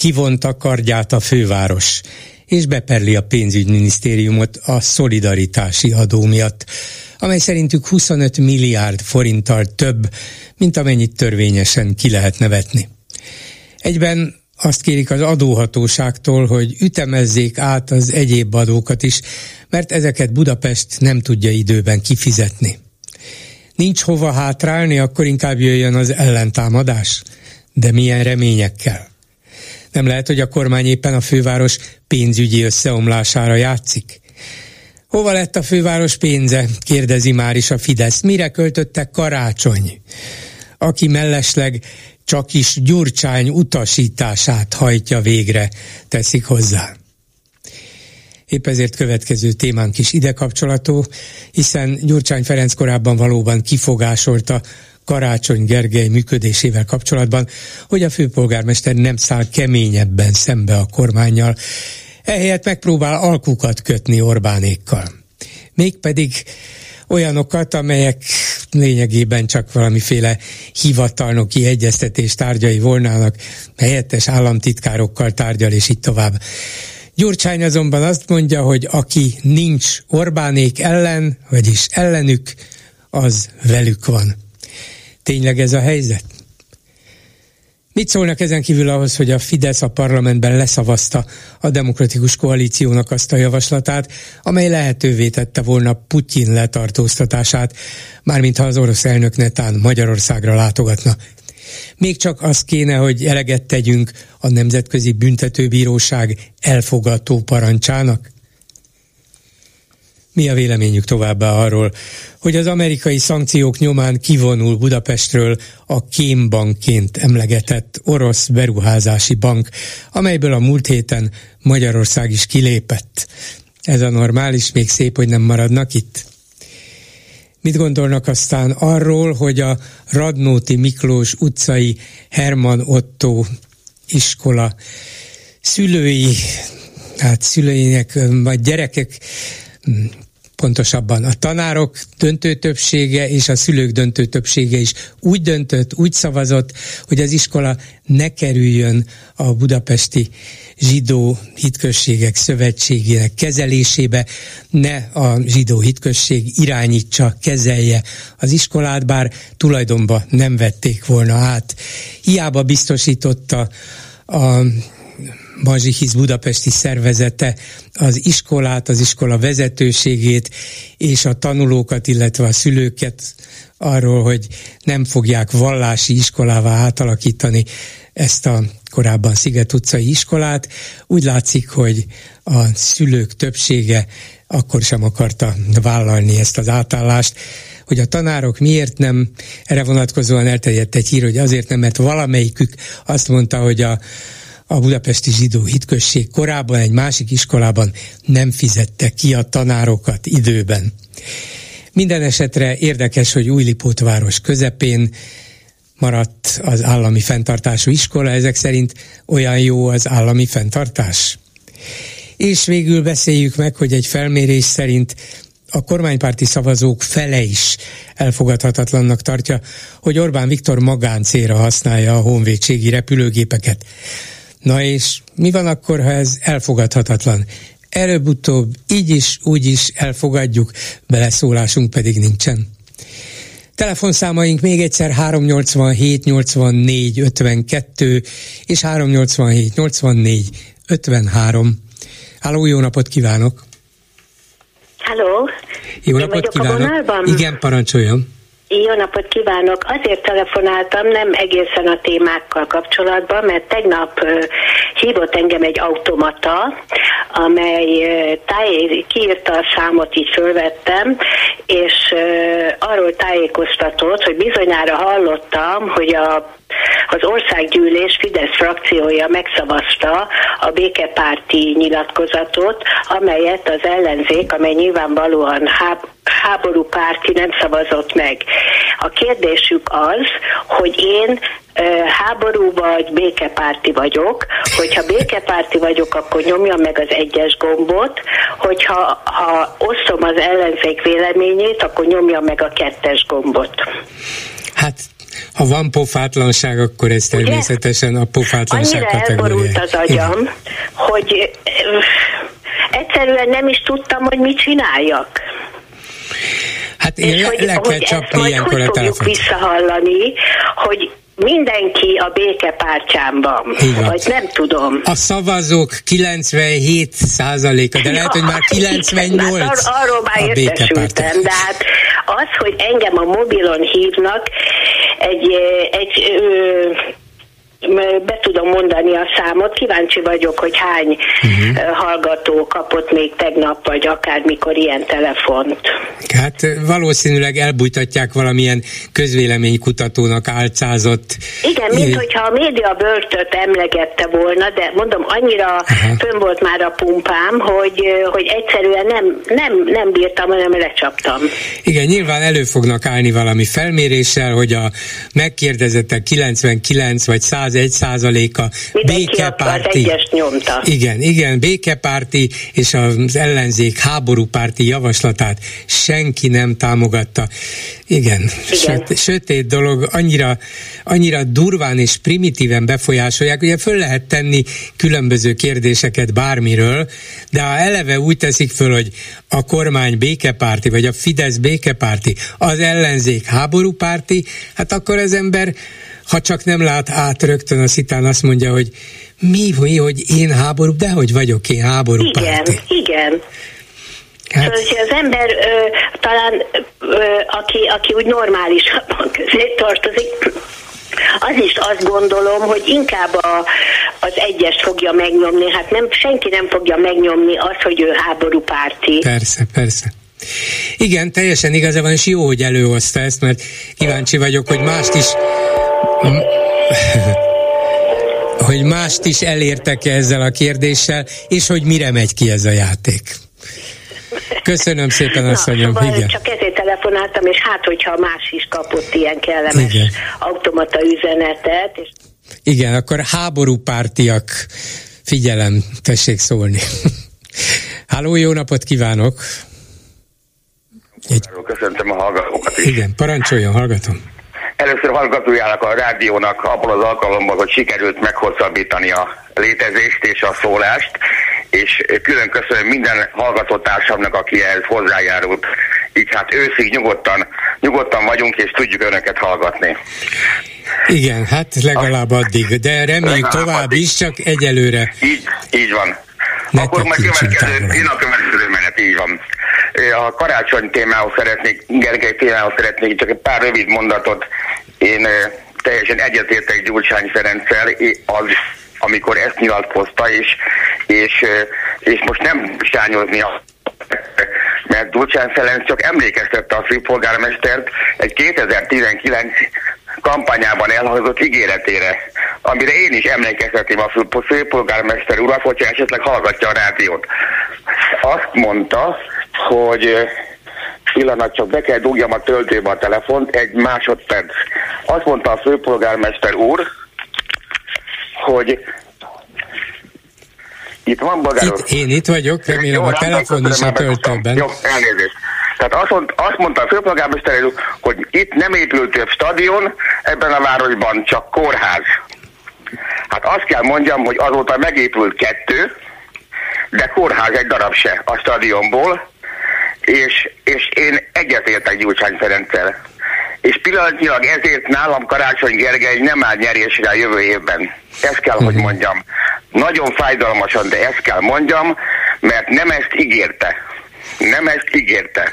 kivonta kardját a főváros, és beperli a pénzügyminisztériumot a szolidaritási adó miatt, amely szerintük 25 milliárd forinttal több, mint amennyit törvényesen ki lehet nevetni. Egyben azt kérik az adóhatóságtól, hogy ütemezzék át az egyéb adókat is, mert ezeket Budapest nem tudja időben kifizetni. Nincs hova hátrálni, akkor inkább jöjjön az ellentámadás. De milyen reményekkel? Nem lehet, hogy a kormány éppen a főváros pénzügyi összeomlására játszik? Hova lett a főváros pénze? kérdezi már is a Fidesz. Mire költötte karácsony? Aki mellesleg csak is Gyurcsány utasítását hajtja végre, teszik hozzá. Épp ezért következő témánk is ide kapcsolató, hiszen Gyurcsány Ferenc korábban valóban kifogásolta Karácsony Gergely működésével kapcsolatban, hogy a főpolgármester nem száll keményebben szembe a kormányjal, ehelyett megpróbál alkukat kötni Orbánékkal. Mégpedig olyanokat, amelyek lényegében csak valamiféle hivatalnoki egyeztetés tárgyai volnának, helyettes államtitkárokkal tárgyal, és így tovább. Gyurcsány azonban azt mondja, hogy aki nincs Orbánék ellen, vagyis ellenük, az velük van. Tényleg ez a helyzet? Mit szólnak ezen kívül ahhoz, hogy a Fidesz a parlamentben leszavazta a demokratikus koalíciónak azt a javaslatát, amely lehetővé tette volna Putyin letartóztatását, mármint ha az orosz elnök netán Magyarországra látogatna. Még csak az kéne, hogy eleget tegyünk a Nemzetközi Büntetőbíróság elfogató parancsának? Mi a véleményük továbbá arról, hogy az amerikai szankciók nyomán kivonul Budapestről a kémbankként emlegetett orosz beruházási bank, amelyből a múlt héten Magyarország is kilépett. Ez a normális, még szép, hogy nem maradnak itt? Mit gondolnak aztán arról, hogy a Radnóti Miklós utcai Herman Otto iskola szülői, hát szülőinek, vagy gyerekek pontosabban a tanárok döntő többsége és a szülők döntő többsége is úgy döntött, úgy szavazott, hogy az iskola ne kerüljön a budapesti zsidó hitközségek szövetségének kezelésébe, ne a zsidó hitközség irányítsa, kezelje az iskolát, bár tulajdonba nem vették volna át. Hiába biztosította a Bazsihisz budapesti szervezete az iskolát, az iskola vezetőségét és a tanulókat, illetve a szülőket arról, hogy nem fogják vallási iskolává átalakítani ezt a korábban Sziget utcai iskolát. Úgy látszik, hogy a szülők többsége akkor sem akarta vállalni ezt az átállást, hogy a tanárok miért nem, erre vonatkozóan elterjedt egy hír, hogy azért nem, mert valamelyikük azt mondta, hogy a, a budapesti zsidó hitközség korábban egy másik iskolában nem fizette ki a tanárokat időben. Minden esetre érdekes, hogy Újlipótváros közepén maradt az állami fenntartású iskola, ezek szerint olyan jó az állami fenntartás. És végül beszéljük meg, hogy egy felmérés szerint a kormánypárti szavazók fele is elfogadhatatlannak tartja, hogy Orbán Viktor magáncéra használja a honvédségi repülőgépeket. Na és mi van akkor, ha ez elfogadhatatlan? Előbb-utóbb így is, úgy is elfogadjuk, beleszólásunk pedig nincsen. Telefonszámaink még egyszer 387 84 52 és 387 84 53. Háló, jó napot kívánok! Halló! Jó Én napot kívánok! Igen, parancsoljon! Jó napot kívánok! Azért telefonáltam, nem egészen a témákkal kapcsolatban, mert tegnap hívott engem egy automata, amely táj, kiírta a számot, így fölvettem, és arról tájékoztatott, hogy bizonyára hallottam, hogy a az országgyűlés Fidesz frakciója megszavazta a békepárti nyilatkozatot, amelyet az ellenzék, amely nyilvánvalóan háb- háború párti nem szavazott meg. A kérdésük az, hogy én háború vagy békepárti vagyok, hogyha békepárti vagyok, akkor nyomjam meg az egyes gombot, hogyha ha osztom az ellenzék véleményét, akkor nyomjam meg a kettes gombot. Hát ha van pofátlanság, akkor ez természetesen a pofátlanság Annyira elborult az agyam, Igen. hogy egyszerűen nem is tudtam, hogy mit csináljak. Hát én és le, hogy, le kell hogy csapni ilyenkor a telefont. visszahallani, hogy mindenki a békepártyámban, vagy nem tudom. A szavazók 97 százaléka, de ja, lehet, hogy már 98 igen, ar- arról már értesültem, de hát az, hogy engem a mobilon hívnak, egy, egy ö, be tudom mondani a számot. Kíváncsi vagyok, hogy hány uh-huh. hallgató kapott még tegnap, vagy akármikor ilyen telefont. Hát valószínűleg elbújtatják valamilyen közvéleménykutatónak álcázott. Igen, mint hogyha a média börtöt emlegette volna, de mondom, annyira uh-huh. fönn volt már a pumpám, hogy, hogy egyszerűen nem, nem, nem bírtam, hanem lecsaptam. Igen, nyilván elő fognak állni valami felméréssel, hogy a megkérdezettek 99 vagy 100 101 százaléka békepárti. Igen, igen, békepárti és az ellenzék háborúpárti javaslatát senki nem támogatta. Igen, igen. Söt, sötét dolog, annyira, annyira durván és primitíven befolyásolják, ugye föl lehet tenni különböző kérdéseket bármiről, de ha eleve úgy teszik föl, hogy a kormány békepárti, vagy a Fidesz békepárti, az ellenzék háborúpárti, hát akkor az ember ha csak nem lát át rögtön a szitán azt mondja, hogy mi, mi hogy én háború, de hogy vagyok én háború Igen, párti. igen. Hát... Szóval, hogy az ember ö, talán, ö, aki, aki úgy normálisabban közé tartozik, az is azt gondolom, hogy inkább a, az egyes fogja megnyomni, hát nem, senki nem fogja megnyomni azt, hogy ő háború párti. Persze, persze. Igen, teljesen igaza van, és jó, hogy előhozta ezt, mert kíváncsi vagyok, hogy mást is hogy mást is elértek -e ezzel a kérdéssel, és hogy mire megy ki ez a játék. Köszönöm szépen, asszonyom. Szóval Igen. Csak ezért telefonáltam, és hát, hogyha más is kapott ilyen kellemes Igen. automata üzenetet. És... Igen, akkor háborúpártiak, figyelem, tessék szólni. Háló, jó napot kívánok! Egy... Köszöntöm a hallgatókat is. Igen, parancsoljon, hallgatom. Először hallgatójának a rádiónak abból az alkalommal, hogy sikerült meghosszabbítani a létezést és a szólást, és külön köszönöm minden hallgatótársamnak, aki ehhez hozzájárult. Így hát őszig nyugodtan, nyugodtan vagyunk, és tudjuk önöket hallgatni. Igen, hát legalább addig, de reméljük tovább addig. is, csak egyelőre. Így, így van. Ne Akkor majd következő, én a következő menet, így van. A karácsony témához szeretnék, Gergely témához szeretnék csak egy pár rövid mondatot. Én teljesen egyetértek Gyurcsány Ferenccel, az, amikor ezt nyilatkozta, és, és, és most nem sányozni a mert Gyurcsány Ferenc csak emlékeztette a főpolgármestert egy 2019 kampányában elhangzott ígéretére, amire én is emlékeztetném a főpolgármester urat, hogyha esetleg hallgatja a rádiót. Azt mondta, hogy pillanat, csak be kell dugjam a töltőbe a telefont, egy másodperc. Azt mondta a főpolgármester úr, hogy itt van Bagár itt, Én itt vagyok, remélem a telefon is a töltőben. Jó, elnézést. Tehát azt, mond, azt mondta a főpolgármester úr, hogy itt nem épült több stadion, ebben a városban csak kórház. Hát azt kell mondjam, hogy azóta megépült kettő, de kórház egy darab se a stadionból, és, és én egyetértek Gyurcsány Ferenccel. És pillanatnyilag ezért nálam Karácsony Gergely nem áll nyerésre a jövő évben. Ezt kell, hogy mhm. mondjam. Nagyon fájdalmasan, de ezt kell mondjam, mert nem ezt ígérte. Nem ezt ígérte.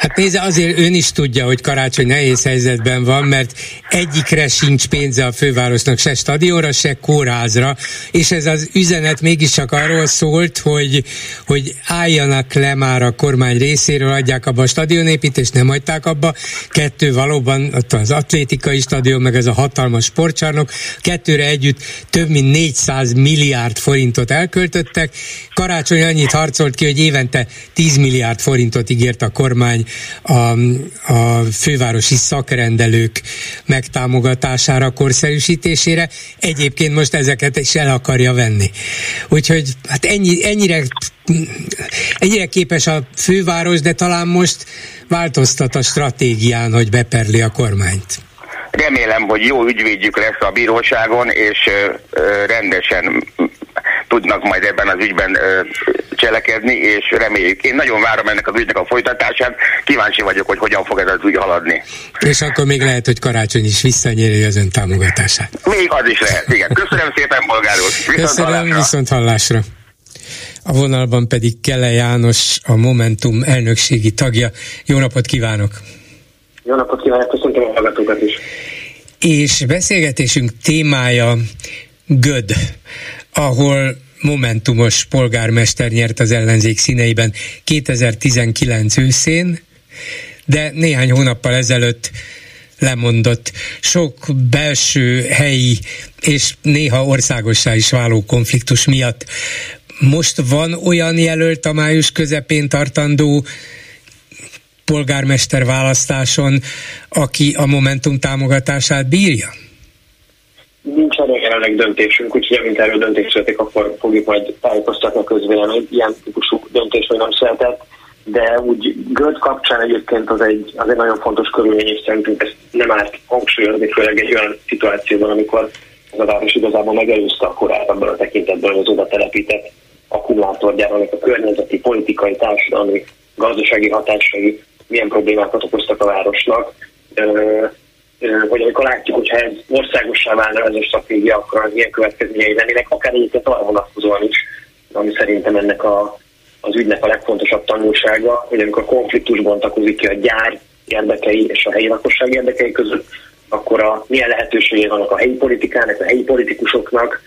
Hát nézze, azért ön is tudja, hogy karácsony nehéz helyzetben van, mert egyikre sincs pénze a fővárosnak, se stadionra, se kórházra, és ez az üzenet mégiscsak arról szólt, hogy, hogy álljanak le már a kormány részéről, adják abba a stadionépítést, nem hagyták abba. Kettő valóban, ott az atlétikai stadion, meg ez a hatalmas sportcsarnok, kettőre együtt több mint 400 milliárd forintot elköltöttek. Karácsony annyit harcolt ki, hogy évente 10 milliárd forintot ígért a kormány a, a fővárosi szakrendelők megtámogatására, korszerűsítésére. Egyébként most ezeket is el akarja venni. Úgyhogy hát ennyi, ennyire, ennyire képes a főváros, de talán most változtat a stratégián, hogy beperli a kormányt. Remélem, hogy jó ügyvédjük lesz a bíróságon, és rendesen tudnak majd ebben az ügyben ö, cselekedni, és reméljük. Én nagyon várom ennek az ügynek a folytatását, kíváncsi vagyok, hogy hogyan fog ez az ügy haladni. És akkor még lehet, hogy karácsony is visszanyéri az ön támogatását. Még az is lehet, igen. Köszönöm szépen, bolgár úr. Viszont Köszönöm, hallásra. viszont hallásra. A vonalban pedig Kele János, a Momentum elnökségi tagja. Jó napot kívánok! Jó napot kívánok, köszöntöm a hallgatókat is! És beszélgetésünk témája Göd, ahol momentumos polgármester nyert az ellenzék színeiben 2019 őszén, de néhány hónappal ezelőtt lemondott sok belső, helyi és néha országossá is váló konfliktus miatt. Most van olyan jelölt a május közepén tartandó polgármester választáson, aki a Momentum támogatását bírja? Nincs arra jelenleg döntésünk, úgyhogy amint erről döntés születik, akkor fogjuk majd tájékoztatni a közvéleményt. Ilyen típusú döntés még nem született, de úgy Göld kapcsán egyébként az egy, az egy nagyon fontos körülmény, és szerintünk ezt nem árt hangsúlyozni, főleg egy olyan szituációban, amikor ez a város igazából megelőzte a korát abban a tekintetben, hogy az oda telepített akkumulátorgyárónak a környezeti, politikai, társadalmi, gazdasági hatásai milyen problémákat okoztak a városnak hogy amikor látjuk, hogyha ez országossá válna ez a stratégia, akkor az ilyen következményei lennének, akár egyébként arra vonatkozóan is, ami szerintem ennek a, az ügynek a legfontosabb tanulsága, hogy amikor konfliktus bontakozik ki a gyár érdekei és a helyi lakosság érdekei között, akkor a, milyen lehetőségei vannak a helyi politikának, a helyi politikusoknak,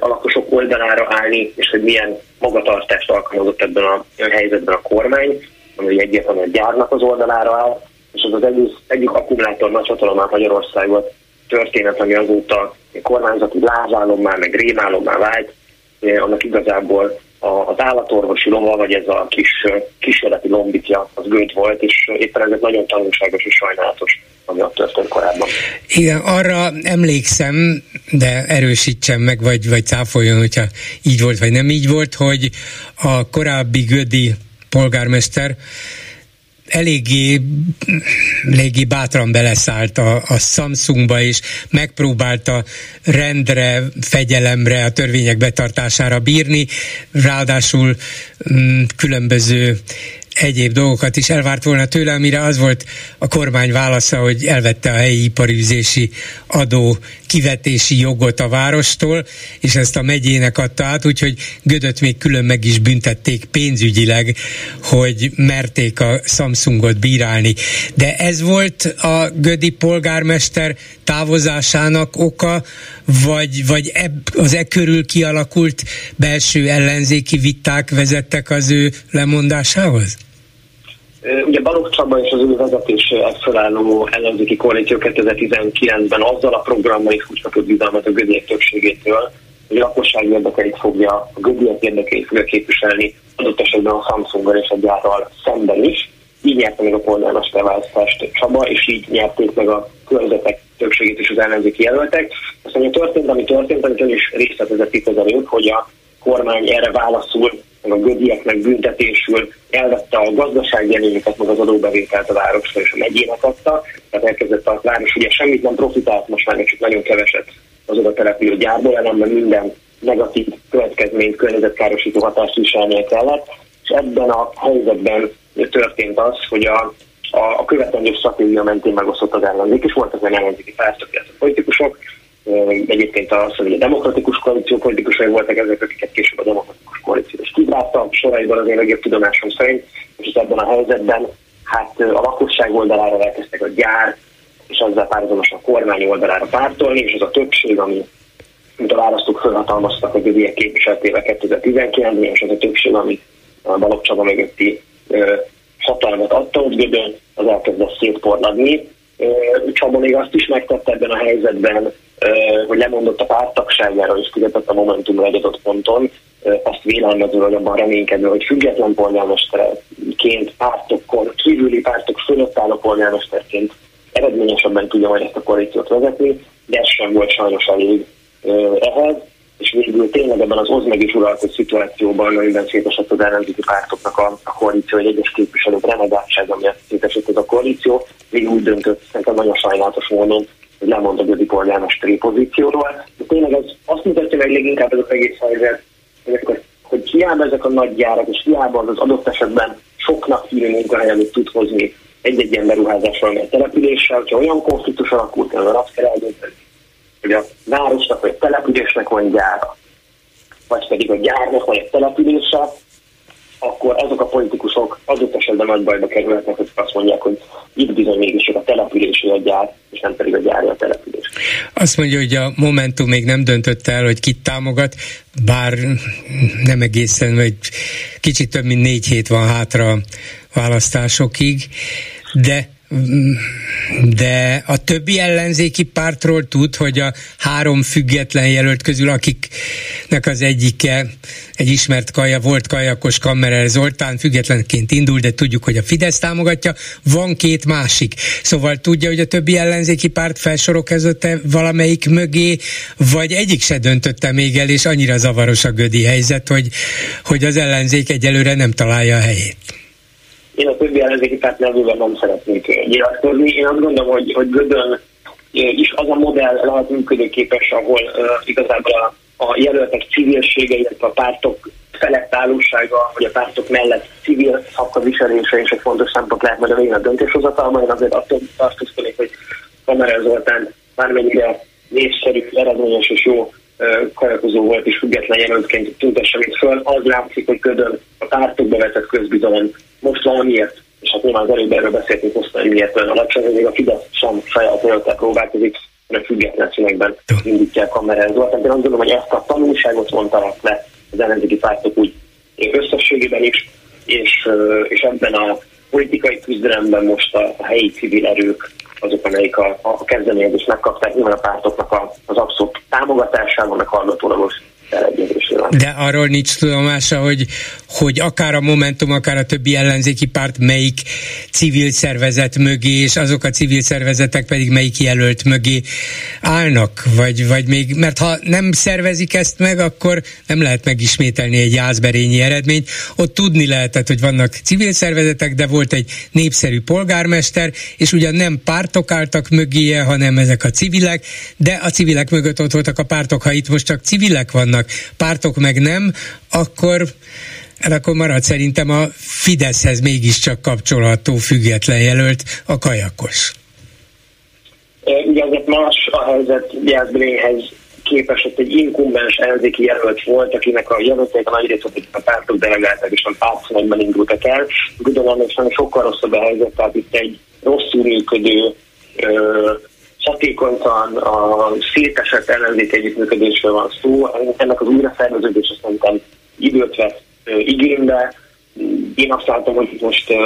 a lakosok oldalára állni, és hogy milyen magatartást alkalmazott ebben a, a helyzetben a kormány, ami egyértelműen a gyárnak az oldalára áll, és ez az egész, egyik akkumulátor nagyhatalomán Magyarországot történet, ami azóta kormányzati lázálommá, meg rémálommá vált, annak igazából az állatorvosi lomba, vagy ez a kis kísérleti lombitja, az gőt volt, és éppen ezek nagyon tanulságos és sajnálatos, ami ott történt korábban. Igen, arra emlékszem, de erősítsem meg, vagy, vagy cáfoljon, hogyha így volt, vagy nem így volt, hogy a korábbi Gödi polgármester eléggé, eléggé bátran beleszállt a, a Samsungba, és megpróbálta rendre, fegyelemre, a törvények betartására bírni, ráadásul mm, különböző egyéb dolgokat is elvárt volna tőle, amire az volt a kormány válasza, hogy elvette a helyi iparűzési adó kivetési jogot a várostól, és ezt a megyének adta át, úgyhogy Gödöt még külön meg is büntették pénzügyileg, hogy merték a Samsungot bírálni. De ez volt a Gödi polgármester távozásának oka, vagy, vagy ebb, az e körül kialakult belső ellenzéki viták vezettek az ő lemondásához? Ugye Balogh Csaba és az ő vezetése felálló ellenzéki koalíció 2019-ben azzal a programmal is úgy kapott bizalmat a gödiek többségétől, hogy a lakosság érdekeit fogja, a gödiek érdekeit fogja képviselni, adott esetben a Samsunggal és a gyárral szemben is. Így nyerte meg a polgármester választást Csaba, és így nyerték meg a körzetek többségét is az ellenzéki jelöltek. Aztán történt, ami történt, amit ön is részletezett itt előtt, hogy a kormány erre válaszul meg a gödieknek büntetésül elvette a gazdasági előnyöket, meg az adóbevételt a városra és a megyének adta, tehát elkezdett a város ugye semmit nem profitált most már, csak nagyon keveset az oda települő gyárból, ellenben minden negatív következményt, környezetkárosító hatást viselnie kellett, és ebben a helyzetben történt az, hogy a, a, a követendő stratégia mentén megosztott az ellenzék, és voltak olyan ellenzéki pártok, a politikusok, Egyébként az, hogy a demokratikus koalíció politikusai voltak ezek, akiket később a demokratikus koalíció is kizárta, soraiban az én legjobb tudomásom szerint, és ebben a helyzetben hát a lakosság oldalára elkezdtek a gyár, és ezzel párhuzamosan a kormány oldalára pártolni, és az a többség, ami mint a választók felhatalmaztak a gödiek képviseletével 2019-ben, és az a többség, ami a Balogh Csaba mögötti hatalmat adta ott Gödön, az elkezdett szétporladni. Csaba még azt is megtette ebben a helyzetben, hogy lemondott a pártagságára és fizetett a Momentumra egy adott ponton, azt vélelmező, hogy abban reménykedő, hogy független polgármesterként pártokon, kívüli pártok fölött álló polgármesterként eredményesebben tudja majd ezt a koalíciót vezetni, de ez sem volt sajnos elég ehhez, és végül tényleg ebben az oz meg is uralkodó szituációban, amiben szétesett az ellenzéki pártoknak a, a koalíció, egy egyes képviselők renegátság, amiatt szétesett ez a koalíció, még úgy döntött, szerintem nagyon sajnálatos módon, lemond a Gödi polgármesteri pozícióról. De tényleg ez azt mutatja meg leginkább ez az egész helyzet, akkor, hogy hiába ezek a nagy gyárak, és hiába az, az adott esetben soknak hívő munkahelyet tud hozni egy-egy ilyen beruházásról, vagy településsel, hogyha olyan konfliktus alakult, hogy azt kell eldönteni, hogy a városnak vagy a településnek van gyára, vagy pedig a gyárnak van egy települése, akkor azok a politikusok azok esetben nagy bajba kerülhetnek, hogy azt mondják, hogy itt bizony mégis a település a gyár, és nem pedig a gyár a település. Azt mondja, hogy a Momentum még nem döntött el, hogy kit támogat, bár nem egészen, vagy kicsit több mint négy hét van hátra választásokig, de de a többi ellenzéki pártról tud, hogy a három független jelölt közül, akiknek az egyike egy ismert kaja, volt kajakos Kammerer Zoltán, függetlenként indul, de tudjuk, hogy a Fidesz támogatja, van két másik. Szóval tudja, hogy a többi ellenzéki párt felsorokozott-e valamelyik mögé, vagy egyik se döntötte még el, és annyira zavaros a gödi helyzet, hogy, hogy az ellenzék egyelőre nem találja a helyét. Én a többi ellenzéki párt nevében nem szeretnék nyilatkozni. Én azt gondolom, hogy, hogy Gödön is az a modell lehet működőképes, ahol uh, igazából a, a jelöltek civilsége, illetve a pártok felett állósága, vagy a pártok mellett civil szakkaviselése is egy fontos szempont lehet majd a végén a döntéshozatalban. Én azért attól tartózkodik, hogy Kamerán Zoltán bármennyire népszerű, eredményes és jó kajakozó volt és független jelöltként tüntesse még föl. Az látszik, hogy ködön a pártokba vetett közbizalom most valamiért, és hát nyilván az előbb erről beszéltünk hosszan, hogy miért olyan alacsony, hogy még a Fidesz sem saját jelöltel próbálkozik, hanem független színekben indítják kamerázót. Tehát én azt gondolom, hogy ezt a tanulságot vontanak le az ellenzéki pártok úgy összességében is, és, és ebben a politikai küzdelemben most a, a helyi civil erők azok, amelyik a, a kezdeményezést megkapták, nyilván a pártoknak a, az abszolút támogatásával, meg hallgatólagos de arról nincs tudomása, hogy, hogy akár a Momentum, akár a többi ellenzéki párt melyik civil szervezet mögé, és azok a civil szervezetek pedig melyik jelölt mögé állnak, vagy, vagy még, mert ha nem szervezik ezt meg, akkor nem lehet megismételni egy jászberényi eredményt. Ott tudni lehetett, hogy vannak civil szervezetek, de volt egy népszerű polgármester, és ugyan nem pártok álltak mögéje, hanem ezek a civilek, de a civilek mögött ott voltak a pártok. Ha itt most csak civilek vannak, vannak, pártok meg nem, akkor hát akkor marad szerintem a Fideszhez mégiscsak kapcsolható független jelölt, a kajakos. Ugye azért más a helyzet Jászberénhez képest, hogy egy inkumbens ellenzéki jelölt volt, akinek a jelölték a nagy részét a pártok delegálták, és a pártszínekben indultak el. Gondolom, hogy sokkal rosszabb a helyzet, tehát itt egy rosszul működő hatékonytan a szétesett ellenzék együttműködésről van szó. Ennek az újraszerveződése szerintem időt vett igénybe. Én azt látom, hogy most uh,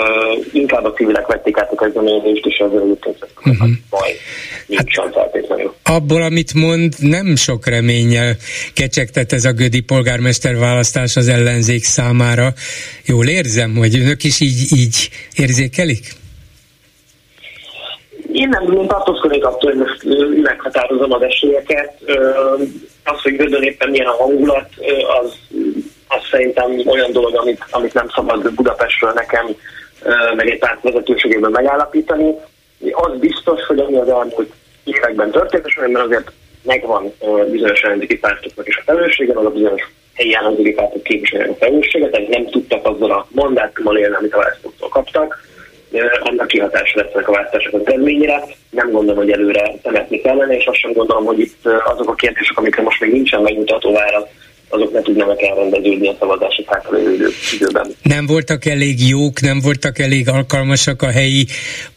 inkább a civilek vették át a kezdeményezést, és ezzel egyébként uh-huh. baj nincsen feltétlenül. Abból, amit mond, nem sok reménnyel kecsegtet ez a Gödi polgármester választás az ellenzék számára. Jól érzem, hogy önök is így, így érzékelik? Én nem én tartózkodnék attól, hogy most meghatározom az esélyeket. Az, hogy Gödön éppen milyen a hangulat, az, az szerintem olyan dolog, amit, amit nem szabad Budapestről nekem meg egy párt vezetőségében megállapítani. Az biztos, hogy ami az elmúlt években történt, és amiben azért megvan bizonyos ellenzéki pártoknak is a felelőssége, az a bizonyos helyi ellenzéki pártok képviselőnek a felelőssége, tehát nem tudtak azzal a mandátummal élni, amit a választóktól kaptak annak kihatása lesz a választások az eredményére. Nem gondolom, hogy előre temetni kellene, és azt sem gondolom, hogy itt azok a kérdések, amikre most még nincsen megmutató válasz, azok ne tudnának elrendeződni a szavazási hátra időben. Nem voltak elég jók, nem voltak elég alkalmasak a helyi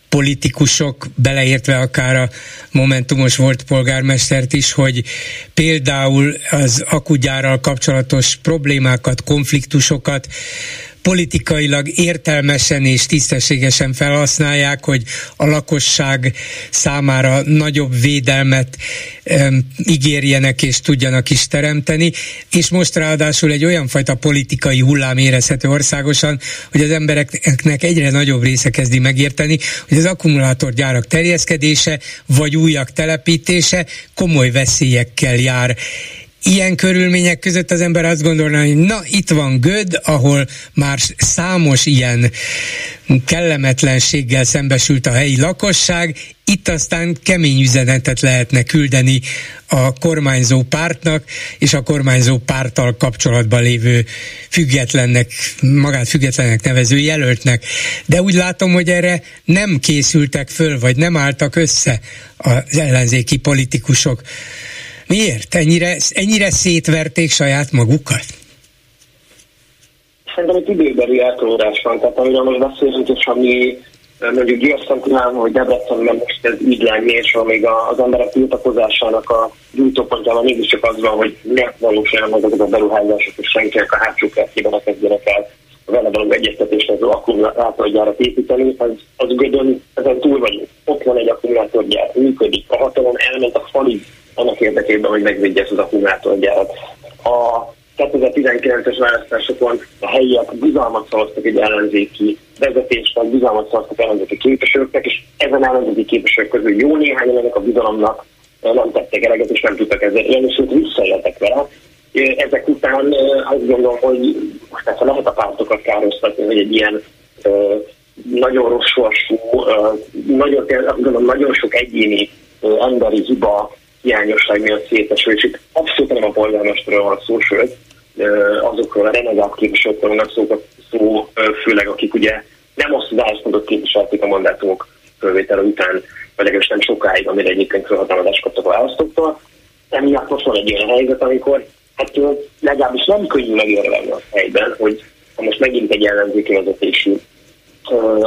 politikusok, beleértve akár a momentumos volt polgármestert is, hogy például az akugyárral kapcsolatos problémákat, konfliktusokat politikailag értelmesen és tisztességesen felhasználják, hogy a lakosság számára nagyobb védelmet um, ígérjenek és tudjanak is teremteni, és most ráadásul egy olyan fajta politikai hullám érezhető országosan, hogy az embereknek egyre nagyobb része kezdi megérteni, hogy az akkumulátorgyárak terjeszkedése vagy újak telepítése komoly veszélyekkel jár ilyen körülmények között az ember azt gondolná, hogy na itt van Göd, ahol már számos ilyen kellemetlenséggel szembesült a helyi lakosság, itt aztán kemény üzenetet lehetne küldeni a kormányzó pártnak és a kormányzó párttal kapcsolatban lévő függetlennek, magát függetlennek nevező jelöltnek. De úgy látom, hogy erre nem készültek föl, vagy nem álltak össze az ellenzéki politikusok. Miért? Ennyire, ennyire szétverték saját magukat? Szerintem egy időbeli eltolódás van, tehát amiről most beszélünk, és ami mondjuk Győrszentulán, hogy Debrecenben most ez így lenni, és még az emberek tiltakozásának a gyújtópontjában mégiscsak az van, hogy ne valósuljanak azok a beruházások, és senkinek a hátsó kertjében ne kezdjenek el vele való egyeztetésre az akkumulátorgyárat építeni, az, az gödön, ezen túl vagyunk. Ott van egy akkumulátorgyár, működik, a hatalom elment a falig annak érdekében, hogy megvédje ezt az akkumulátorgyárat. A 2019-es választásokon a helyiek bizalmat szavaztak egy ellenzéki vezetésnek, bizalmat szavaztak ellenzéki képviselőknek, és ezen ellenzéki képviselők közül jó néhány ennek a bizalomnak nem tettek eleget, és nem tudtak ezzel élni, sőt visszaéltek vele. Ezek után azt gondolom, hogy most persze lehet a pártokat károsztatni, hogy egy ilyen nagyon rossz sorsú, nagyon, gondolom, nagyon sok egyéni emberi hiba hiányosság miatt szétesül, és itt abszolút nem a polgármesterről van szó, sőt, azokról a renegált képviselőkről vannak szó, szó, főleg akik ugye nem azt az álláspontot képviselték a mandátumok fölvétele után, vagy legalábbis nem sokáig, amire egyébként felhatalmazást kaptak a választóktól. Emiatt most van egy olyan helyzet, amikor hát legalábbis nem könnyű megérvelni a helyben, hogy ha most megint egy ellenzéki vezetésű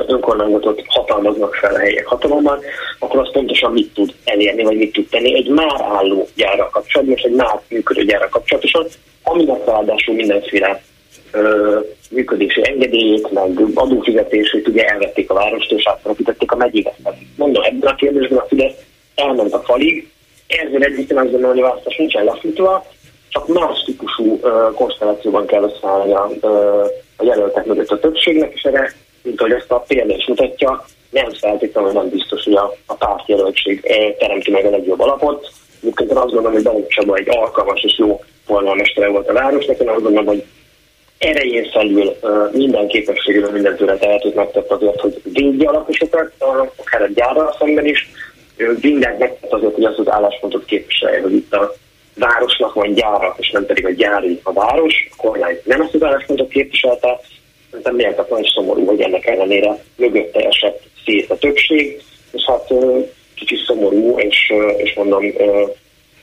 önkormányzatot hatalmaznak fel a helyek hatalommal, akkor az pontosan mit tud elérni, vagy mit tud tenni egy már álló gyára kapcsolatban, és egy már működő gyára kapcsolatosan, aminek ráadásul mindenféle ö, működési engedélyét, meg adófizetését ugye elvették a várost, és áttelepítették a megyébe. Mondom, ebben a kérdésben a Fidesz elment a falig, ezzel együtt azt gondolom, hogy a választás nincsen lefutva, csak más típusú uh, konstellációban kell összeállni a, uh, a jelöltek mögött a többségnek, és erre mint ahogy ezt a példa is mutatja, nem feltétlenül nem biztos, hogy a, a pártjelöltség eh, teremti meg a legjobb alapot. Egyébként azt gondolom, hogy Balogh Csaba egy alkalmas és jó polgármestere volt a városnak, én azt gondolom, hogy erején felül uh, minden képességével, minden tőle tehetőt megtett azért, hogy védje a akár a gyárral szemben is, mindent megtett azért, hogy azt az álláspontot képviselje, hogy itt a városnak van gyára, és nem pedig a gyári a város, a kormány nem ezt az álláspontot képviselte, szerintem méltatlan és szomorú, hogy ennek ellenére mögötte esett szét a többség, és hát kicsit szomorú, és, és mondom,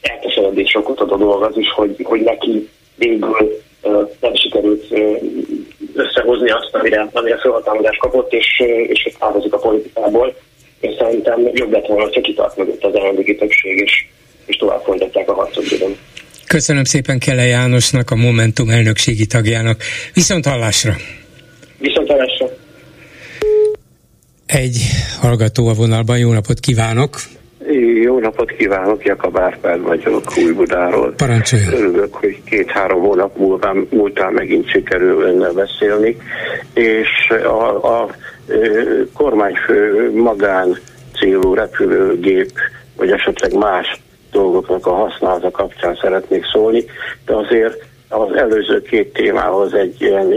elkeseredés okot ad a dolog az is, hogy, hogy neki végül nem sikerült összehozni azt, amire, amire felhatalmazást kapott, és, és távozik a politikából. És szerintem jobb lett volna, ha kitart mögött az ellenzéki többség, és, és tovább folytatják a harcot. Köszönöm szépen Kele Jánosnak, a Momentum elnökségi tagjának. Viszont hallásra! Viszontlátásra! Egy hallgató a vonalban, jó napot kívánok! Jó napot kívánok, Jakab Árpád vagyok Újbudáról. Parancsoljon. Örülök, hogy két-három hónap múlva, múltán megint sikerül önnel beszélni, és a, a, a kormányfő magán célú repülőgép, vagy esetleg más dolgoknak a használata kapcsán szeretnék szólni, de azért az előző két témához egy ilyen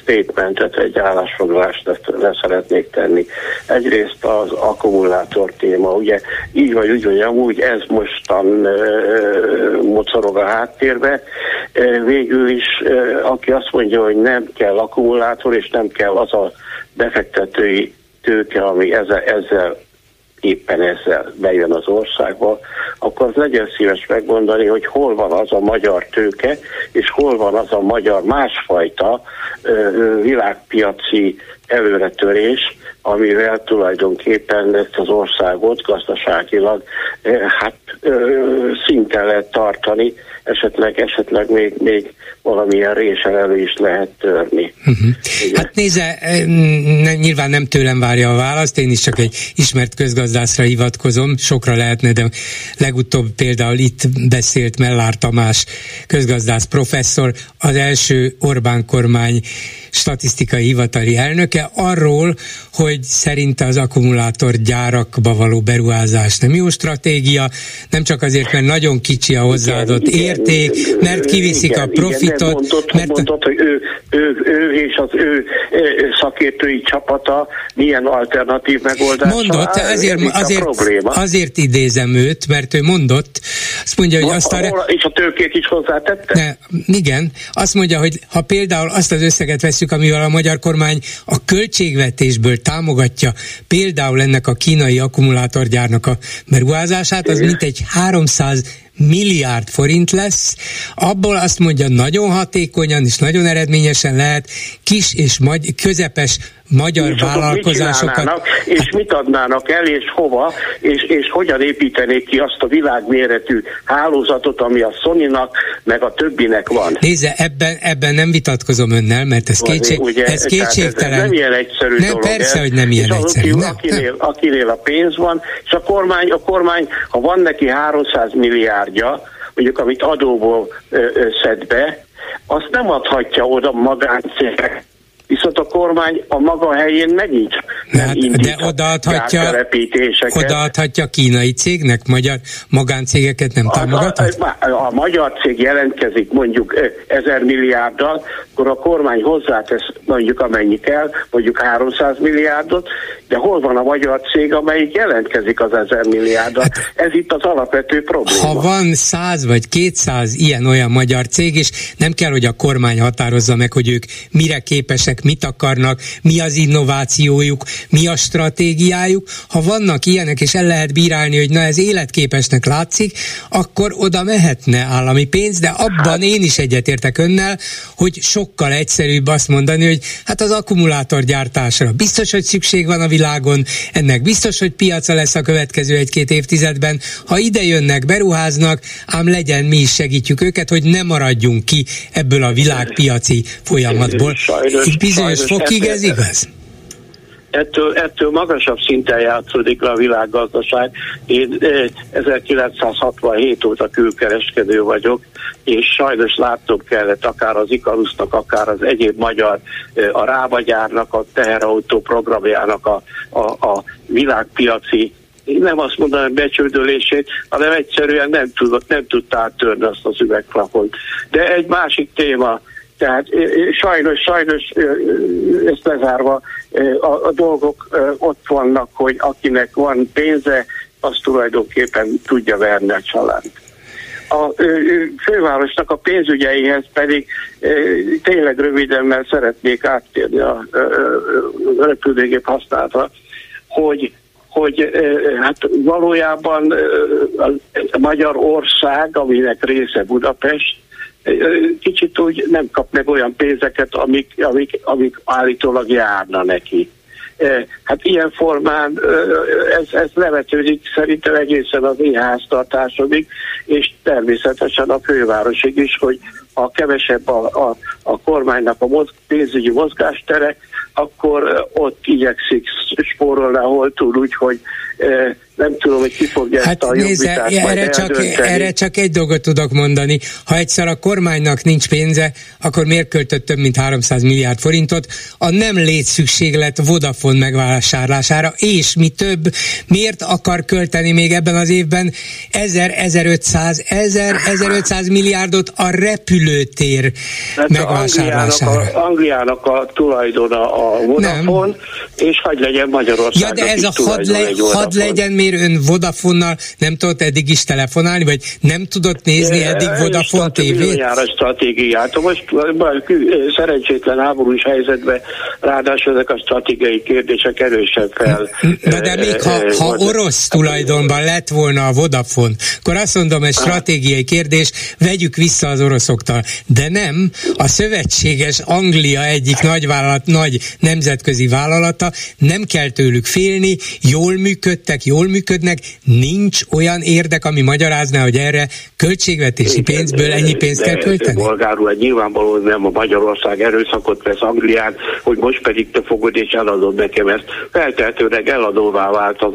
statementet, egy állásfoglalást le szeretnék tenni. Egyrészt az akkumulátor téma, ugye így vagy úgy, hogy amúgy ez mostan mocorog a háttérbe. Végül is, aki azt mondja, hogy nem kell akkumulátor, és nem kell az a befektetői tőke, ami ezzel, ezzel éppen ezzel bejön az országba, akkor az legyen szíves megmondani, hogy hol van az a magyar tőke, és hol van az a magyar másfajta világpiaci előretörés, amivel tulajdonképpen ezt az országot gazdaságilag hát szinten lehet tartani, esetleg, esetleg még, még valamilyen résen elő is lehet törni. Uh-huh. Hát nézze, nyilván nem tőlem várja a választ, én is csak egy ismert közgazdászra hivatkozom, sokra lehetne, de legutóbb például itt beszélt Mellár Tamás közgazdász professzor, az első Orbán kormány statisztikai hivatali elnöke arról, hogy szerinte az akkumulátorgyárakba való beruházás nem jó stratégia, nem csak azért, mert nagyon kicsi a hozzáadott igen, érték, igen, mert kiviszik igen, a profitot. Igen, mondott, mert mondott, hogy ő, ő, ő és az ő szakértői csapata milyen alternatív megoldás. Mondott, ezért, azért, azért idézem őt, mert ő mondott, azt mondja, hogy azt a... És a tőkét is hozzátette? Ne, igen, azt mondja, hogy ha például azt az összeget veszük, amivel a magyar kormány a költségvetésből támogatja például ennek a kínai akkumulátorgyárnak a beruházását, az mintegy 300 milliárd forint lesz, abból azt mondja, nagyon hatékonyan és nagyon eredményesen lehet kis és magy- közepes magyar és vállalkozásokat. Mit és mit adnának el, és hova, és, és hogyan építenék ki azt a világméretű hálózatot, ami a sony meg a többinek van. Nézze, ebben, ebben nem vitatkozom önnel, mert ez, kétség, ugye, ez kétségtelen. Ez nem ilyen egyszerű nem, dolog. Persze, ez. hogy nem ilyen és egyszerű. Az, nem, akinél, nem. akinél a pénz van, és a kormány, a kormány, ha van neki 300 milliárdja, mondjuk amit adóból ö, ö, szed be, azt nem adhatja oda magáncégek viszont a kormány a maga helyén megint nem hát, de odaadhatja, odaadhatja kínai cégnek, magyar magáncégeket nem támogathat? A, a, a, a magyar cég jelentkezik mondjuk ezer milliárddal, akkor a kormány hozzátesz mondjuk amennyi kell, mondjuk 300 milliárdot, de hol van a magyar cég, amelyik jelentkezik az ezer milliárddal? Hát, Ez itt az alapvető probléma. Ha van 100 vagy 200 ilyen-olyan magyar cég, és nem kell, hogy a kormány határozza meg, hogy ők mire képesek mit akarnak, mi az innovációjuk, mi a stratégiájuk. Ha vannak ilyenek, és el lehet bírálni, hogy na ez életképesnek látszik, akkor oda mehetne állami pénz, de abban én is egyetértek önnel, hogy sokkal egyszerűbb azt mondani, hogy hát az akkumulátorgyártásra biztos, hogy szükség van a világon, ennek biztos, hogy piaca lesz a következő egy-két évtizedben. Ha ide jönnek, beruháznak, ám legyen, mi is segítjük őket, hogy ne maradjunk ki ebből a világpiaci folyamatból. Sajnos, bizonyos fokig ez igaz? Ettől, ettől magasabb szinten játszódik le a világgazdaság. Én 1967 eh, óta külkereskedő vagyok, és sajnos látnom kellett akár az Ikarusznak, akár az egyéb magyar, eh, a Rábagyárnak, a teherautó programjának a, a, a világpiaci nem azt mondanám becsődölését, hanem egyszerűen nem tudott, nem tudta áttörni azt az üvegplafont. De egy másik téma, tehát sajnos, sajnos ezt lezárva a, a dolgok ott vannak, hogy akinek van pénze, az tulajdonképpen tudja verni a család. A fővárosnak a pénzügyeihez pedig tényleg röviden, mert szeretnék áttérni a repülőgép használatra, hogy hogy hát valójában a Magyarország, aminek része Budapest, kicsit úgy nem kap meg olyan pénzeket, amik, amik, amik állítólag járna neki. Hát ilyen formán ez, ez levetődik szerintem egészen az én háztartásomig, és természetesen a fővárosig is, hogy a kevesebb a, a, a kormánynak a moz, pénzügyi mozgástere, akkor ott igyekszik spórolni, ahol tud, úgyhogy nem tudom, hogy ki fogja hát ezt a nézze, erre csak, erre csak egy dolgot tudok mondani. Ha egyszer a kormánynak nincs pénze, akkor miért költött több mint 300 milliárd forintot a nem létszükséglet Vodafone megvásárlására, és mi több, miért akar költeni még ebben az évben 1000, 1500, 1000, 1500 milliárdot a repülőtér hát megvásárlására? Angliának a, Angliának a tulajdona a Vodafone, nem. és hagy legyen Magyarország. Ja, de ez a had, le, had legyen még Miért ön Vodafonnal nem tudott eddig is telefonálni, vagy nem tudott nézni eddig Vodafone tévét? stratégiát. Most szerencsétlen háborús helyzetben ráadásul ezek a stratégiai kérdések erősebb fel. Na de még ha, ha orosz tulajdonban lett volna a Vodafone, akkor azt mondom, ez stratégiai kérdés, vegyük vissza az oroszoktól. De nem, a szövetséges Anglia egyik nagyvállalat, nagy nemzetközi vállalata, nem kell tőlük félni, jól működtek, jól működnek, nincs olyan érdek, ami magyarázná, hogy erre költségvetési pénzből ennyi pénzt kell költeni? Bolgárul, nyilvánvalóan nem a Magyarország erőszakot vesz Anglián, hogy most pedig te fogod és eladod nekem ezt. Feltehetőleg eladóvá vált az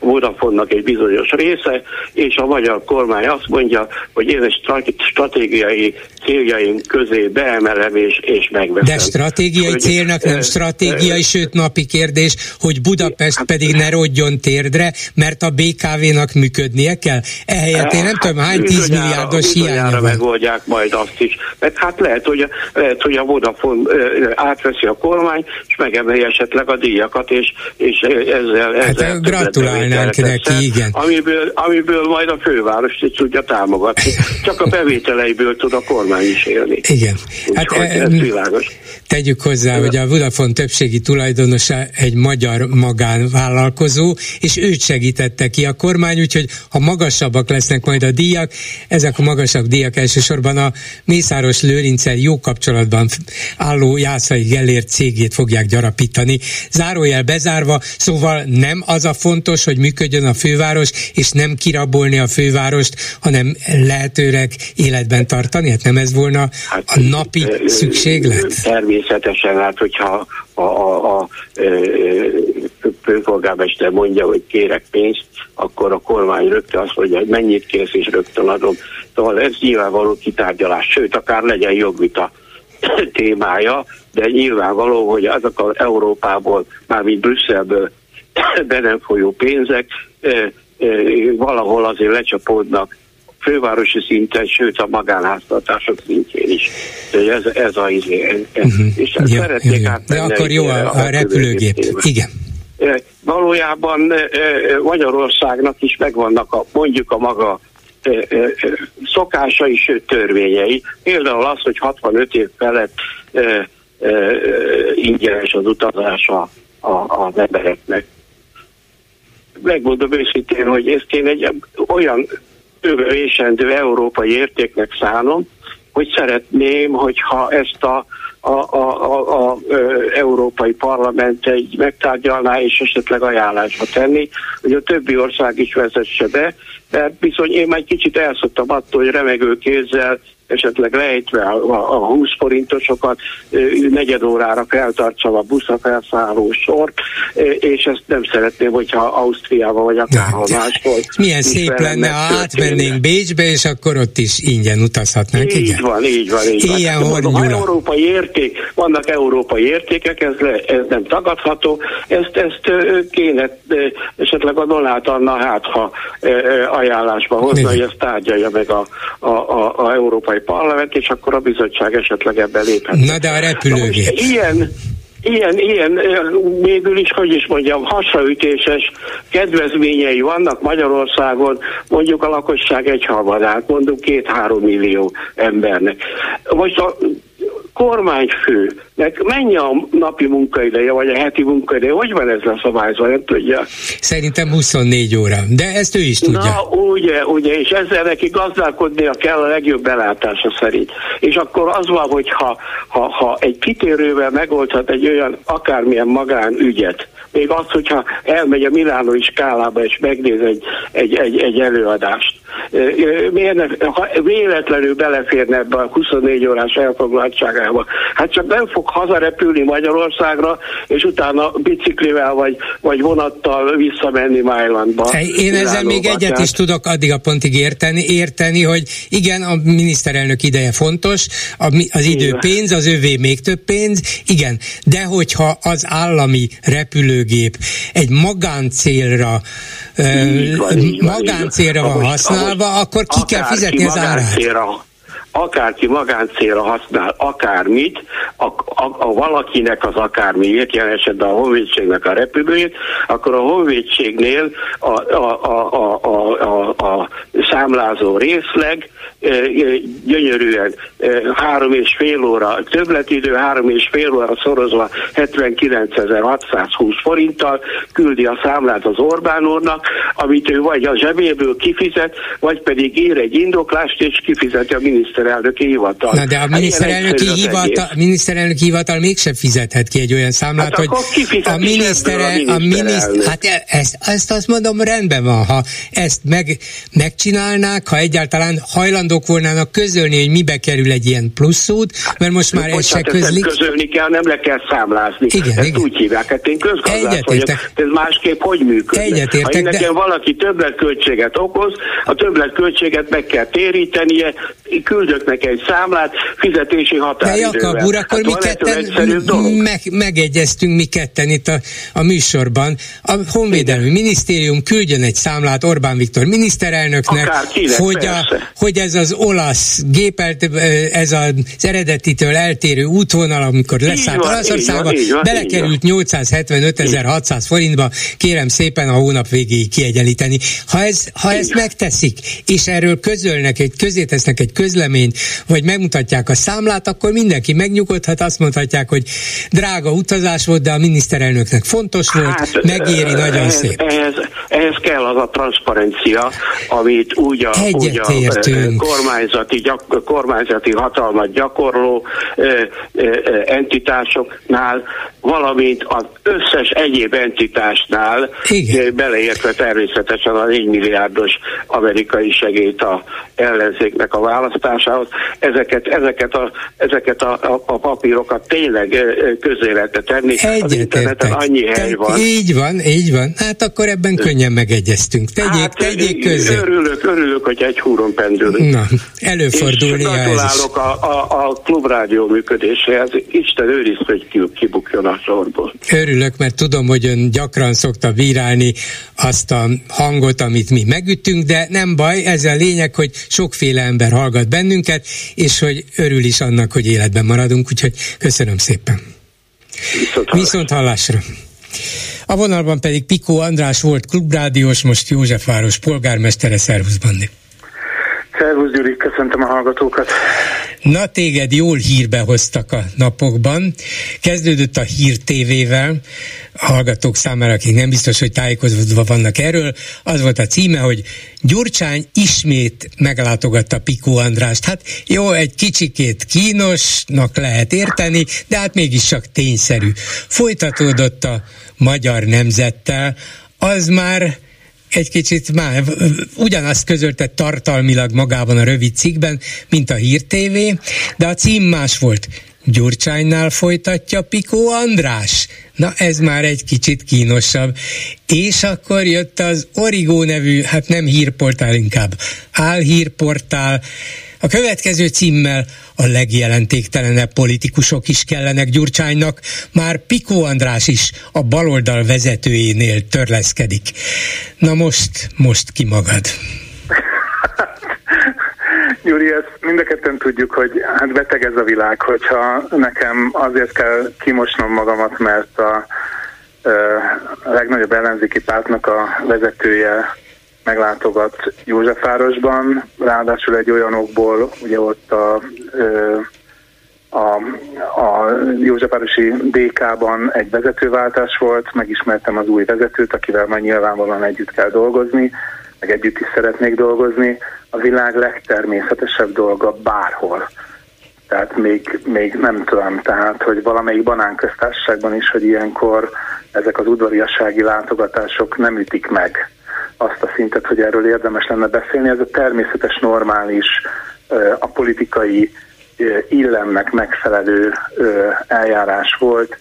Vodafone-nak egy bizonyos része, és a magyar kormány azt mondja, hogy én egy stratégiai céljaim közé beemelem és, és megveszem. De stratégiai hogy, célnak nem stratégiai, sőt napi kérdés, hogy Budapest hát, pedig ne rodjon térdre, mert a BKV-nak működnie kell. Ehelyett én nem tudom, hány tízmilliárdos hiánya van. megoldják majd azt is. Mert hát lehet, hogy lehet, hogy a Vodafone átveszi a kormány, és megemeli esetleg a díjakat, és, és ezzel, hát ezzel gratulálnánk neki, igen. Amiből, amiből majd a főváros is tudja támogatni. Csak a bevételeiből tud a kormány is élni. Igen. Hát, hát, ez világos. Tegyük hozzá, hogy a Vodafone többségi tulajdonosa egy magyar magánvállalkozó, és őt segítette ki a kormány, úgyhogy ha magasabbak lesznek majd a díjak, ezek a magasabb díjak elsősorban a Mészáros Lőrincel jó kapcsolatban álló Jászai Gellért cégét fogják gyarapítani. Zárójel bezárva, szóval nem az a fontos, hogy működjön a főváros, és nem kirabolni a fővárost, hanem lehetőleg életben tartani? Hát nem ez volna hát, a napi szükséglet? Természetesen, hát hogyha a, a, a főpolgármester mondja, hogy kérek pénzt, akkor a kormány rögtön azt mondja, hogy mennyit kérsz, és rögtön adom. Szóval ez nyilvánvaló kitárgyalás, sőt, akár legyen jogvita témája, de nyilvánvaló, hogy azok az Európából, mármint Brüsszelből be nem folyó pénzek valahol azért lecsapódnak fővárosi szinten, sőt a magánháztartások szintjén is. Ez, ez a izé. Uh-huh. És ja, szeretnék ja, ja. De akkor jó a, a repülőgép. Igen. Valójában Magyarországnak is megvannak a, mondjuk a maga szokásai, sőt törvényei. Például az, hogy 65 év felett ingyenes az utazás a, a, az embereknek. Megmondom őszintén, hogy ezt én egy olyan vésendő európai értéknek szánom, hogy szeretném, hogyha ezt a, a, a, a, a Európai Parlament egy megtárgyalná és esetleg ajánlásba tenni, hogy a többi ország is vezesse be, mert bizony én már egy kicsit elszoktam attól, hogy remegő kézzel esetleg lejtve a, a 20 forintosokat negyed órára feltartsam a buszra felszálló sort, és ezt nem szeretném, hogyha Ausztriába vagy akárhol máshol. Milyen szép lenne, ha átmennénk Bécsbe, és akkor ott is ingyen utazhatnánk, így igen? van, így van, így van. Ilyen mondom, európai érték, vannak európai értékek, ez, le, ez nem tagadható, ezt, ezt kéne esetleg a Donát Anna hát, ha ajánlásba hozna, hogy ezt tárgyalja meg a, a, a, a európai parlament, és akkor a bizottság esetleg ebben léphet. Na de a repülőgép. Ilyen, ilyen, ilyen végül is, hogy is mondjam, hasraütéses kedvezményei vannak Magyarországon, mondjuk a lakosság egyharmadát, mondjuk két-három millió embernek. Most a kormányfőnek mennyi a napi munkaideje, vagy a heti munkaideje, hogy van ez a szabályzva, nem tudja? Szerintem 24 óra, de ezt ő is tudja. Na, ugye, ugye, és ezzel neki gazdálkodnia kell a legjobb belátása szerint. És akkor az van, hogy ha, ha, ha egy kitérővel megoldhat egy olyan akármilyen magánügyet, még az, hogyha elmegy a Milánói skálába és megnéz egy, egy, egy, egy előadást, miért ne, ha véletlenül beleférne ebbe a 24 órás elfoglaltságába. Hát csak nem fog hazarepülni Magyarországra, és utána biciklivel vagy, vagy vonattal visszamenni Májlandba. Én ezzel még egyet is tudok addig a pontig érteni, érteni, hogy igen, a miniszterelnök ideje fontos, az idő pénz, az övé még több pénz, igen, de hogyha az állami repülőgép egy magáncélra magáncélra van használva, ahol, akkor ki kell fizetni az árát. Akárki magáncélra használ akármit, a, a, a valakinek az akármiért, jelen esetben a honvédségnek a repülőjét, akkor a honvédségnél a, a, a, a, a, a, a számlázó részleg gyönyörűen három és fél óra többletidő, három és fél óra szorozva 79.620 forinttal küldi a számlát az Orbán úrnak, amit ő vagy a zsebéből kifizet, vagy pedig ír egy indoklást és kifizeti a miniszterelnöki hivatal. Na de a miniszterelnöki, hivatal, a miniszterelnöki hivatal mégsem fizethet ki egy olyan számlát, hát hogy a minisztere, a miniszter, hát e- ezt, ezt azt mondom rendben van, ha ezt meg, megcsinálnák, ha egyáltalán hajlandók volnának közölni, hogy mibe kerül egy ilyen pluszút, mert most már ez se közlik. közölni kell, nem le kell számlázni. Igen, Ezt igen. úgy hívják, hát én közgazdász vagyok. Ez másképp hogy működik? Egyetértek, ha nekem de... valaki többletköltséget okoz, a többletköltséget meg kell térítenie, küldök neki egy számlát, fizetési határidővel. De Jakab úr, akkor hát mi ketten meg, megegyeztünk mi ketten itt a, a műsorban. A Honvédelmi Minisztérium küldjön egy számlát Orbán Viktor miniszterelnöknek, kinek, hogy, a, hogy ez az olasz gépelt, ez az eredetitől eltérő útvonal, amikor leszállt Olaszországba, belekerült 875.600 forintba, kérem szépen a hónap végéig kiegyenlíteni. Ha, ez, ha ezt megteszik, és erről közölnek, egy, közé tesznek egy közleményt, vagy megmutatják a számlát, akkor mindenki megnyugodhat, azt mondhatják, hogy drága utazás volt, de a miniszterelnöknek fontos volt, hát, megéri, e, nagyon ehhez, szép. Ehhez, ehhez kell az a transzparencia, amit úgy a, úgy a kormányzati, gyak, kormányzati hatalmat gyakorló ö, ö, entitásoknál, valamint az összes egyéb entitásnál, Igen. beleértve természetesen a 4 milliárdos amerikai segélyt a ellenzéknek a választásához, ezeket, ezeket, a, ezeket a, a, a papírokat tényleg közé lehet tenni. Az interneten annyi hely van. Így van, így van. Hát akkor ebben könnyen megegyeztünk. Tegyék, hát, tegyék közé. Örülök, örülök, hogy egy húron pendülünk. Na, előfordul néha ez is. A, a, a klubrádió működéséhez. Isten őriz, hogy kibukjon a sorból. Örülök, mert tudom, hogy ön gyakran szokta bírálni azt a hangot, amit mi megütünk, de nem baj, ez a lényeg, hogy sokféle ember hallgat bennünket, és hogy örül is annak, hogy életben maradunk, úgyhogy köszönöm szépen. Viszont hallásra. Viszont hallásra. A vonalban pedig Pikó András volt klubrádiós, most Józsefváros polgármestere, szervusz Bandi. Szervusz Gyuri, köszöntöm a hallgatókat. Na téged jól hírbe hoztak a napokban. Kezdődött a Hír TV-vel, a hallgatók számára, akik nem biztos, hogy tájékozódva vannak erről. Az volt a címe, hogy Gyurcsány ismét meglátogatta Pikó Andrást. Hát jó, egy kicsikét kínosnak lehet érteni, de hát mégis csak tényszerű. Folytatódott a magyar nemzettel, az már egy kicsit már ugyanazt közölte tartalmilag magában a rövid cikkben, mint a Hír TV, de a cím más volt. Gyurcsánynál folytatja Pikó András. Na ez már egy kicsit kínosabb. És akkor jött az Origó nevű, hát nem hírportál inkább, álhírportál, a következő címmel a legjelentéktelenebb politikusok is kellenek Gyurcsánynak, már Pikó András is a baloldal vezetőjénél törleszkedik. Na most, most ki magad. Gyuri, ezt mind a ketten tudjuk, hogy hát beteg ez a világ, hogyha nekem azért kell kimosnom magamat, mert a, a legnagyobb ellenzéki pártnak a vezetője meglátogat Józsefvárosban, ráadásul egy olyan okból, ugye ott a, a, a Józsefvárosi DK-ban egy vezetőváltás volt, megismertem az új vezetőt, akivel majd nyilvánvalóan együtt kell dolgozni, meg együtt is szeretnék dolgozni, a világ legtermészetesebb dolga bárhol. Tehát még, még nem tudom, tehát, hogy valamelyik banánköztársaságban is, hogy ilyenkor ezek az udvariassági látogatások nem ütik meg azt a szintet, hogy erről érdemes lenne beszélni. Ez a természetes, normális, a politikai illemnek megfelelő eljárás volt.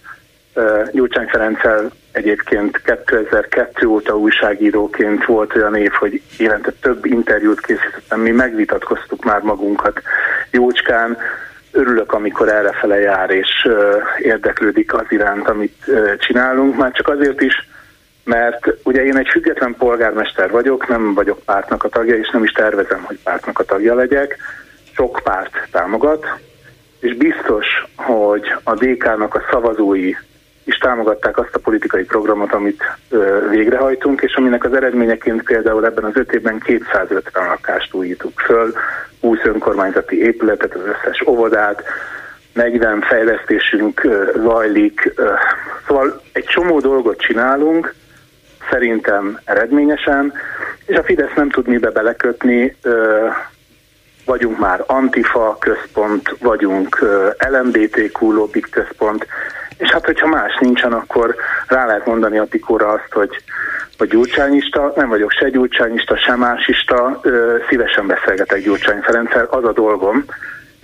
Gyurcsány Ferenccel egyébként 2002 óta újságíróként volt olyan év, hogy évente több interjút készítettem, mi megvitatkoztuk már magunkat Jócskán, örülök, amikor errefele jár és érdeklődik az iránt, amit csinálunk, már csak azért is, mert ugye én egy független polgármester vagyok, nem vagyok pártnak a tagja, és nem is tervezem, hogy pártnak a tagja legyek, sok párt támogat, és biztos, hogy a DK-nak a szavazói is támogatták azt a politikai programot, amit ö, végrehajtunk, és aminek az eredményeként például ebben az öt évben 250 lakást újítunk föl, 20 önkormányzati épületet, az összes óvodát, 40 fejlesztésünk ö, zajlik, ö, szóval egy csomó dolgot csinálunk, szerintem eredményesen, és a Fidesz nem tud mibe belekötni, vagyunk már Antifa központ, vagyunk LMBTQ lobbik központ, és hát, hogyha más nincsen, akkor rá lehet mondani a Pikóra azt, hogy, hogy gyurcsányista, nem vagyok se gyurcsányista, se másista, ö, szívesen beszélgetek Gyurcsány Ferenccel, az a dolgom,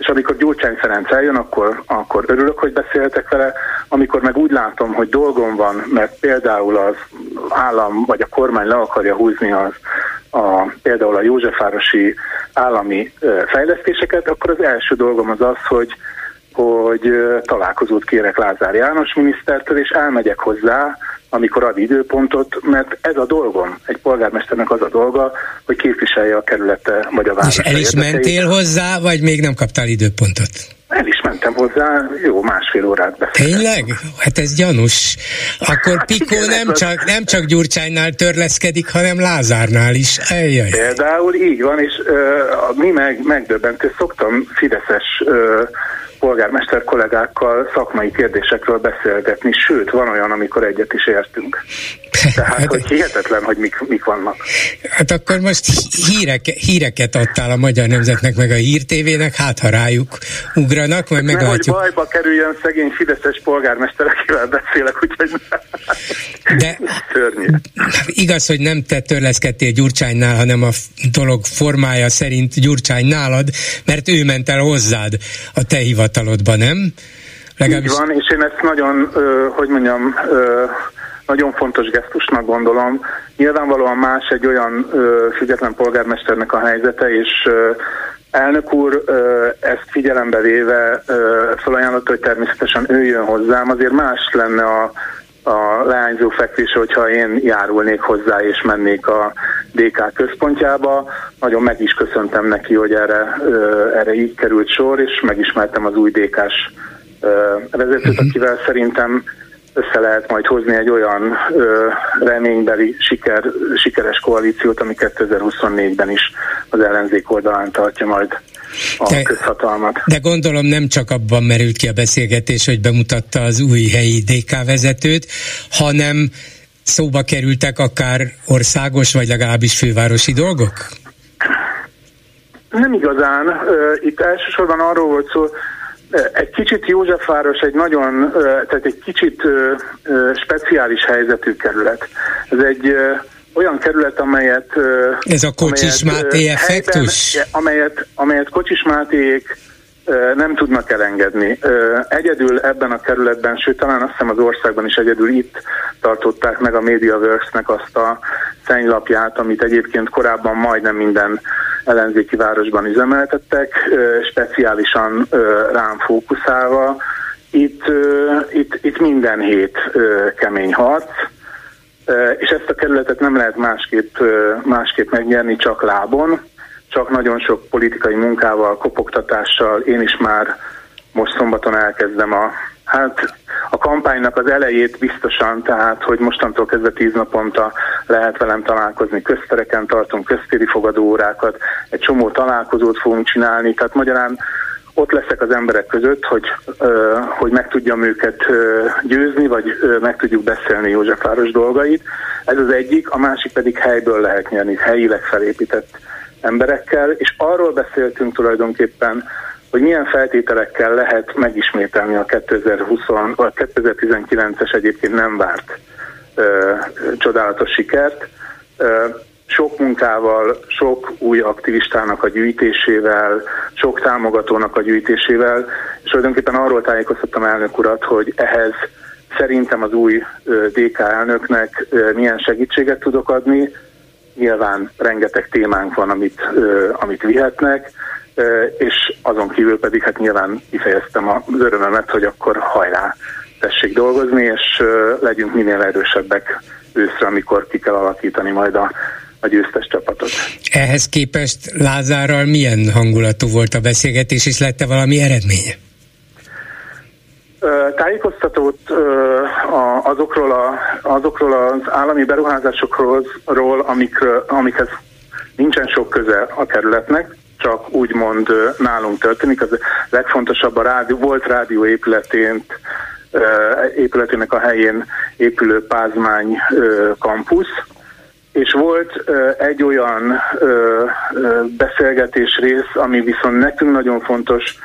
és amikor Gyurcsány Ferenc eljön, akkor, akkor örülök, hogy beszéltek vele, amikor meg úgy látom, hogy dolgom van, mert például az állam vagy a kormány le akarja húzni az, a, például a Józsefvárosi állami fejlesztéseket, akkor az első dolgom az az, hogy hogy találkozót kérek Lázár János minisztertől, és elmegyek hozzá, amikor ad időpontot, mert ez a dolgom. Egy polgármesternek az a dolga, hogy képviselje a kerülete vagy a város. És el is mentél hozzá, vagy még nem kaptál időpontot? El is mentem hozzá, jó másfél órát beszéltem. Tényleg? Hát ez gyanús. Akkor hát Pikó igen, nem, csak, nem csak Gyurcsánynál törleszkedik, hanem Lázárnál is. Eljaj. Például így van, és uh, mi meg megdöbbentő, szoktam Fideszes uh, polgármester kollégákkal szakmai kérdésekről beszélgetni, sőt, van olyan, amikor egyet is értünk. Tehát, hát, hogy hihetetlen, hogy mik, mik vannak. Hát akkor most hírek, híreket adtál a Magyar Nemzetnek, meg a Hír TV-nek, hát ha rájuk ugranak, majd Nem, meglátjuk. hogy bajba kerüljön szegény fideszes polgármester, akivel beszélek, úgyhogy De Szörnyű. igaz, hogy nem te törleszkedtél Gyurcsánynál, hanem a dolog formája szerint Gyurcsány nálad, mert ő ment el hozzád a te hivatalodba, nem? Legalábbis... Így van, és én ezt nagyon, hogy mondjam, nagyon fontos gesztusnak gondolom. Nyilvánvalóan más egy olyan ö, független polgármesternek a helyzete, és ö, elnök úr ezt figyelembe véve felajánlotta, hogy természetesen ő jön hozzám. Azért más lenne a, a leányzó fekvése, hogyha én járulnék hozzá és mennék a DK központjába. Nagyon meg is köszöntem neki, hogy erre, erre így került sor, és megismertem az új DK-s vezetőt, uh-huh. akivel szerintem össze lehet majd hozni egy olyan ö, reménybeli siker, sikeres koalíciót, ami 2024-ben is az ellenzék oldalán tartja majd a de, közhatalmat. De gondolom nem csak abban merült ki a beszélgetés, hogy bemutatta az új helyi DK vezetőt, hanem szóba kerültek akár országos, vagy legalábbis fővárosi dolgok? Nem igazán. Itt elsősorban arról volt szó, egy kicsit Józsefváros egy nagyon, tehát egy kicsit speciális helyzetű kerület. Ez egy olyan kerület, amelyet... Ez a Kocsis amelyet, Máté effektus? Helyben, amelyet, amelyet Kocsis Mátéék nem tudnak elengedni. Egyedül ebben a kerületben, sőt talán azt hiszem az országban is egyedül itt tartották meg a MediaWorks-nek azt a szennylapját, amit egyébként korábban majdnem minden ellenzéki városban üzemeltettek, speciálisan rám fókuszálva. Itt, itt, itt minden hét kemény harc, és ezt a kerületet nem lehet másképp, másképp megnyerni, csak lábon, csak nagyon sok politikai munkával, kopogtatással. Én is már most szombaton elkezdem a, hát a kampánynak az elejét biztosan, tehát hogy mostantól kezdve tíz naponta lehet velem találkozni, köztereken tartunk köztéri fogadóórákat, egy csomó találkozót fogunk csinálni, tehát magyarán ott leszek az emberek között, hogy, hogy meg tudjam őket győzni, vagy meg tudjuk beszélni Józsefváros dolgait. Ez az egyik, a másik pedig helyből lehet nyerni, helyileg felépített emberekkel, és arról beszéltünk tulajdonképpen, hogy milyen feltételekkel lehet megismételni a 2020 vagy 2019-es egyébként nem várt ö, csodálatos sikert. Ö, sok munkával, sok új aktivistának a gyűjtésével, sok támogatónak a gyűjtésével, és tulajdonképpen arról tájékoztattam elnök urat, hogy ehhez szerintem az új DK elnöknek milyen segítséget tudok adni. Nyilván rengeteg témánk van, amit, amit vihetnek, és azon kívül pedig hát nyilván kifejeztem az örömömet, hogy akkor hajrá, tessék dolgozni, és legyünk minél erősebbek őszre, amikor ki kell alakítani majd a a győztes csapatot. Ehhez képest Lázárral milyen hangulatú volt a beszélgetés, és lette valami eredménye? Tájékoztatót azokról, a, azokról az állami beruházásokról, amik, amikhez nincsen sok köze a kerületnek, csak úgymond nálunk történik. Az legfontosabb a rádió, volt rádió épületén, épületének a helyén épülő Pázmány kampusz, és volt egy olyan beszélgetés rész, ami viszont nekünk nagyon fontos,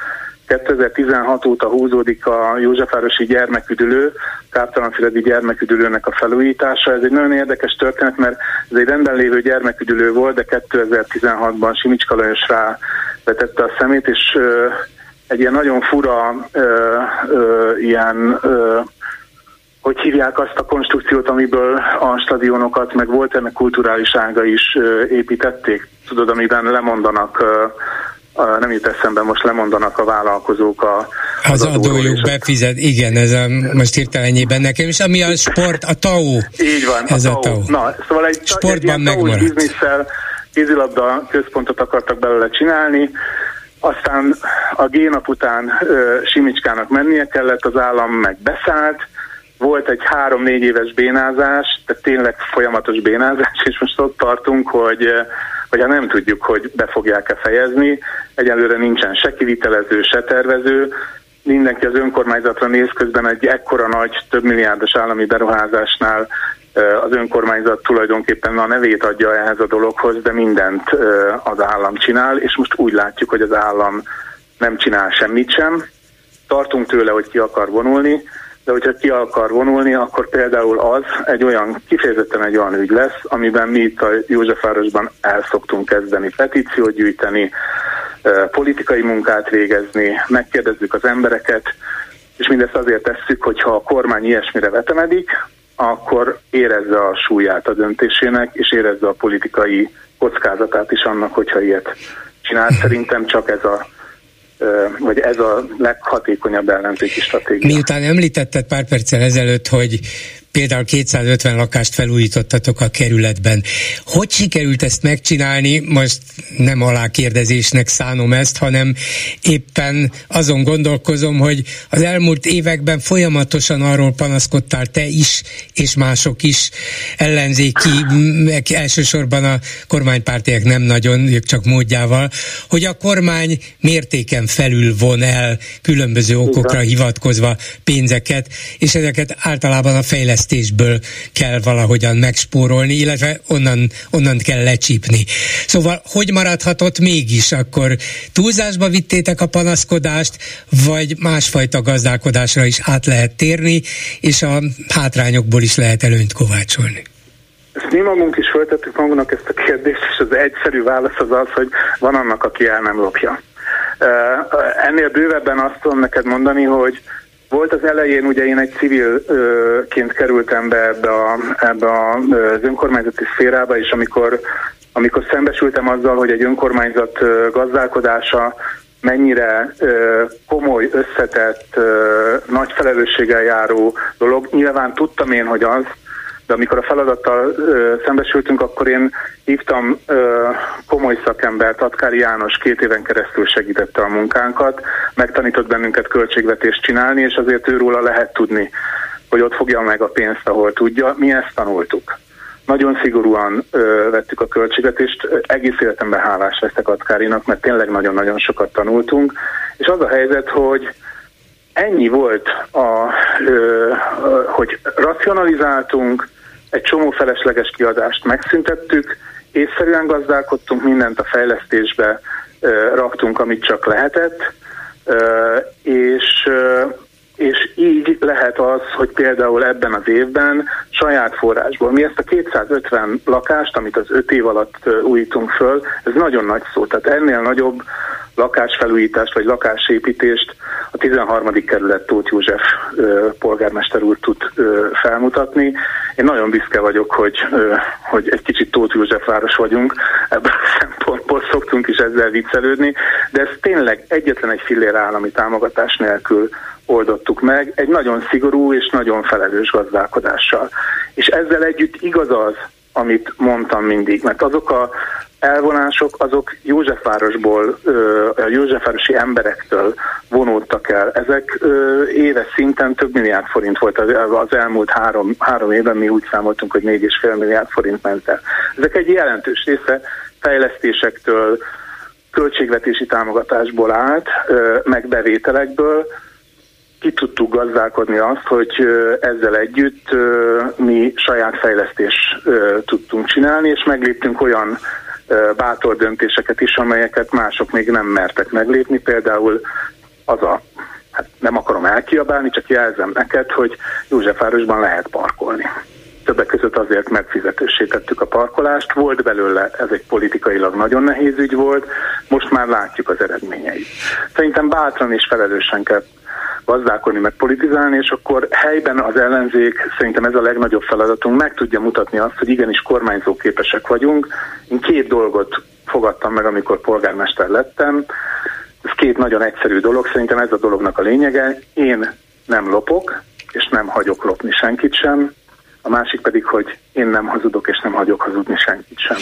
2016 óta húzódik a Józsefvárosi gyermeküdülő, Káptalanfüredi gyermeküdülőnek a felújítása. Ez egy nagyon érdekes történet, mert ez egy rendben lévő gyermeküdülő volt, de 2016-ban Simicska Lajos rá vetette a szemét, és ö, egy ilyen nagyon fura ö, ö, ilyen ö, hogy hívják azt a konstrukciót, amiből a stadionokat, meg volt ennek kulturális ága is építették. Tudod, amiben lemondanak nem jut eszembe, most lemondanak a vállalkozók a, az, az adójuk befizet, igen, ez a, most hirtelenjében nekem, és ami a sport, a TAO. Így van, ez a TAO. A TAO. Na, szóval egy, Sportban egy megmaradt. bizniszsel kézilabda központot akartak belőle csinálni, aztán a génap után ö, Simicskának mennie kellett, az állam meg beszállt, volt egy három-négy éves bénázás, tehát tényleg folyamatos bénázás, és most ott tartunk, hogy hogy hát nem tudjuk, hogy be fogják-e fejezni. Egyelőre nincsen se kivitelező, se tervező. Mindenki az önkormányzatra néz közben egy ekkora nagy, több milliárdos állami beruházásnál az önkormányzat tulajdonképpen a nevét adja ehhez a dologhoz, de mindent az állam csinál, és most úgy látjuk, hogy az állam nem csinál semmit sem. Tartunk tőle, hogy ki akar vonulni, de hogyha ki akar vonulni, akkor például az egy olyan, kifejezetten egy olyan ügy lesz, amiben mi itt a Józsefvárosban el szoktunk kezdeni petíciót gyűjteni, politikai munkát végezni, megkérdezzük az embereket, és mindezt azért tesszük, hogyha a kormány ilyesmire vetemedik, akkor érezze a súlyát a döntésének, és érezze a politikai kockázatát is annak, hogyha ilyet csinál. Szerintem csak ez a vagy ez a leghatékonyabb ellenzéki stratégia. Miután említetted pár perccel ezelőtt, hogy például 250 lakást felújítottatok a kerületben. Hogy sikerült ezt megcsinálni? Most nem alákérdezésnek szánom ezt, hanem éppen azon gondolkozom, hogy az elmúlt években folyamatosan arról panaszkodtál te is, és mások is ellenzéki, meg elsősorban a kormánypártiak nem nagyon, ők csak módjával, hogy a kormány mértéken felül von el különböző okokra hivatkozva pénzeket, és ezeket általában a fejlesztés fejlesztésből kell valahogyan megspórolni, illetve onnan, onnan kell lecsípni. Szóval hogy maradhatott mégis akkor? Túlzásba vittétek a panaszkodást, vagy másfajta gazdálkodásra is át lehet térni, és a hátrányokból is lehet előnyt kovácsolni? Ezt mi magunk is föltettük magunknak ezt a kérdést, és az egyszerű válasz az az, hogy van annak, aki el nem lopja. Ennél bővebben azt tudom neked mondani, hogy volt az elején, ugye én egy civilként kerültem be ebbe, a, ebbe az önkormányzati szférába, és amikor, amikor szembesültem azzal, hogy egy önkormányzat gazdálkodása mennyire komoly, összetett, nagy felelősséggel járó dolog, nyilván tudtam én, hogy az, de amikor a feladattal ö, szembesültünk, akkor én hívtam ö, komoly szakembert, Atkári János két éven keresztül segítette a munkánkat, megtanított bennünket költségvetést csinálni, és azért őróla lehet tudni, hogy ott fogja meg a pénzt, ahol tudja. Mi ezt tanultuk. Nagyon szigorúan ö, vettük a költségvetést, egész életemben hálás leszek Atkárinak, mert tényleg nagyon-nagyon sokat tanultunk, és az a helyzet, hogy ennyi volt, a, ö, hogy racionalizáltunk, egy csomó felesleges kiadást megszüntettük, észszerűen gazdálkodtunk, mindent a fejlesztésbe raktunk, amit csak lehetett, és, és így lehet az, hogy például ebben az évben saját forrásból, mi ezt a 250 lakást, amit az 5 év alatt újítunk föl, ez nagyon nagy szó, tehát ennél nagyobb lakásfelújítást vagy lakásépítést a 13. kerület Tóth József polgármester úr tud felmutatni. Én nagyon büszke vagyok, hogy, hogy egy kicsit Tóth József város vagyunk, ebből a szempontból szoktunk is ezzel viccelődni, de ez tényleg egyetlen egy fillér állami támogatás nélkül oldottuk meg, egy nagyon szigorú és nagyon felelős gazdálkodással. És ezzel együtt igaz az, amit mondtam mindig, mert azok a elvonások azok Józsefvárosból, a Józsefvárosi emberektől vonódtak el. Ezek éves szinten több milliárd forint volt az elmúlt három, három évben, mi úgy számoltunk, hogy fél milliárd forint ment el. Ezek egy jelentős része fejlesztésektől, költségvetési támogatásból állt, meg bevételekből, ki tudtuk gazdálkodni azt, hogy ezzel együtt mi saját fejlesztés tudtunk csinálni, és megléptünk olyan bátor döntéseket is, amelyeket mások még nem mertek meglépni. Például az a, hát nem akarom elkiabálni, csak jelzem neked, hogy Józsefvárosban lehet parkolni. Többek között azért megfizetősítettük a parkolást. Volt belőle, ez egy politikailag nagyon nehéz ügy volt, most már látjuk az eredményeit. Szerintem bátran és felelősen kell gazdálkodni, meg politizálni, és akkor helyben az ellenzék, szerintem ez a legnagyobb feladatunk, meg tudja mutatni azt, hogy igenis kormányzó képesek vagyunk. Én két dolgot fogadtam meg, amikor polgármester lettem. Ez két nagyon egyszerű dolog, szerintem ez a dolognak a lényege. Én nem lopok, és nem hagyok lopni senkit sem. A másik pedig, hogy én nem hazudok, és nem hagyok hazudni senkit sem.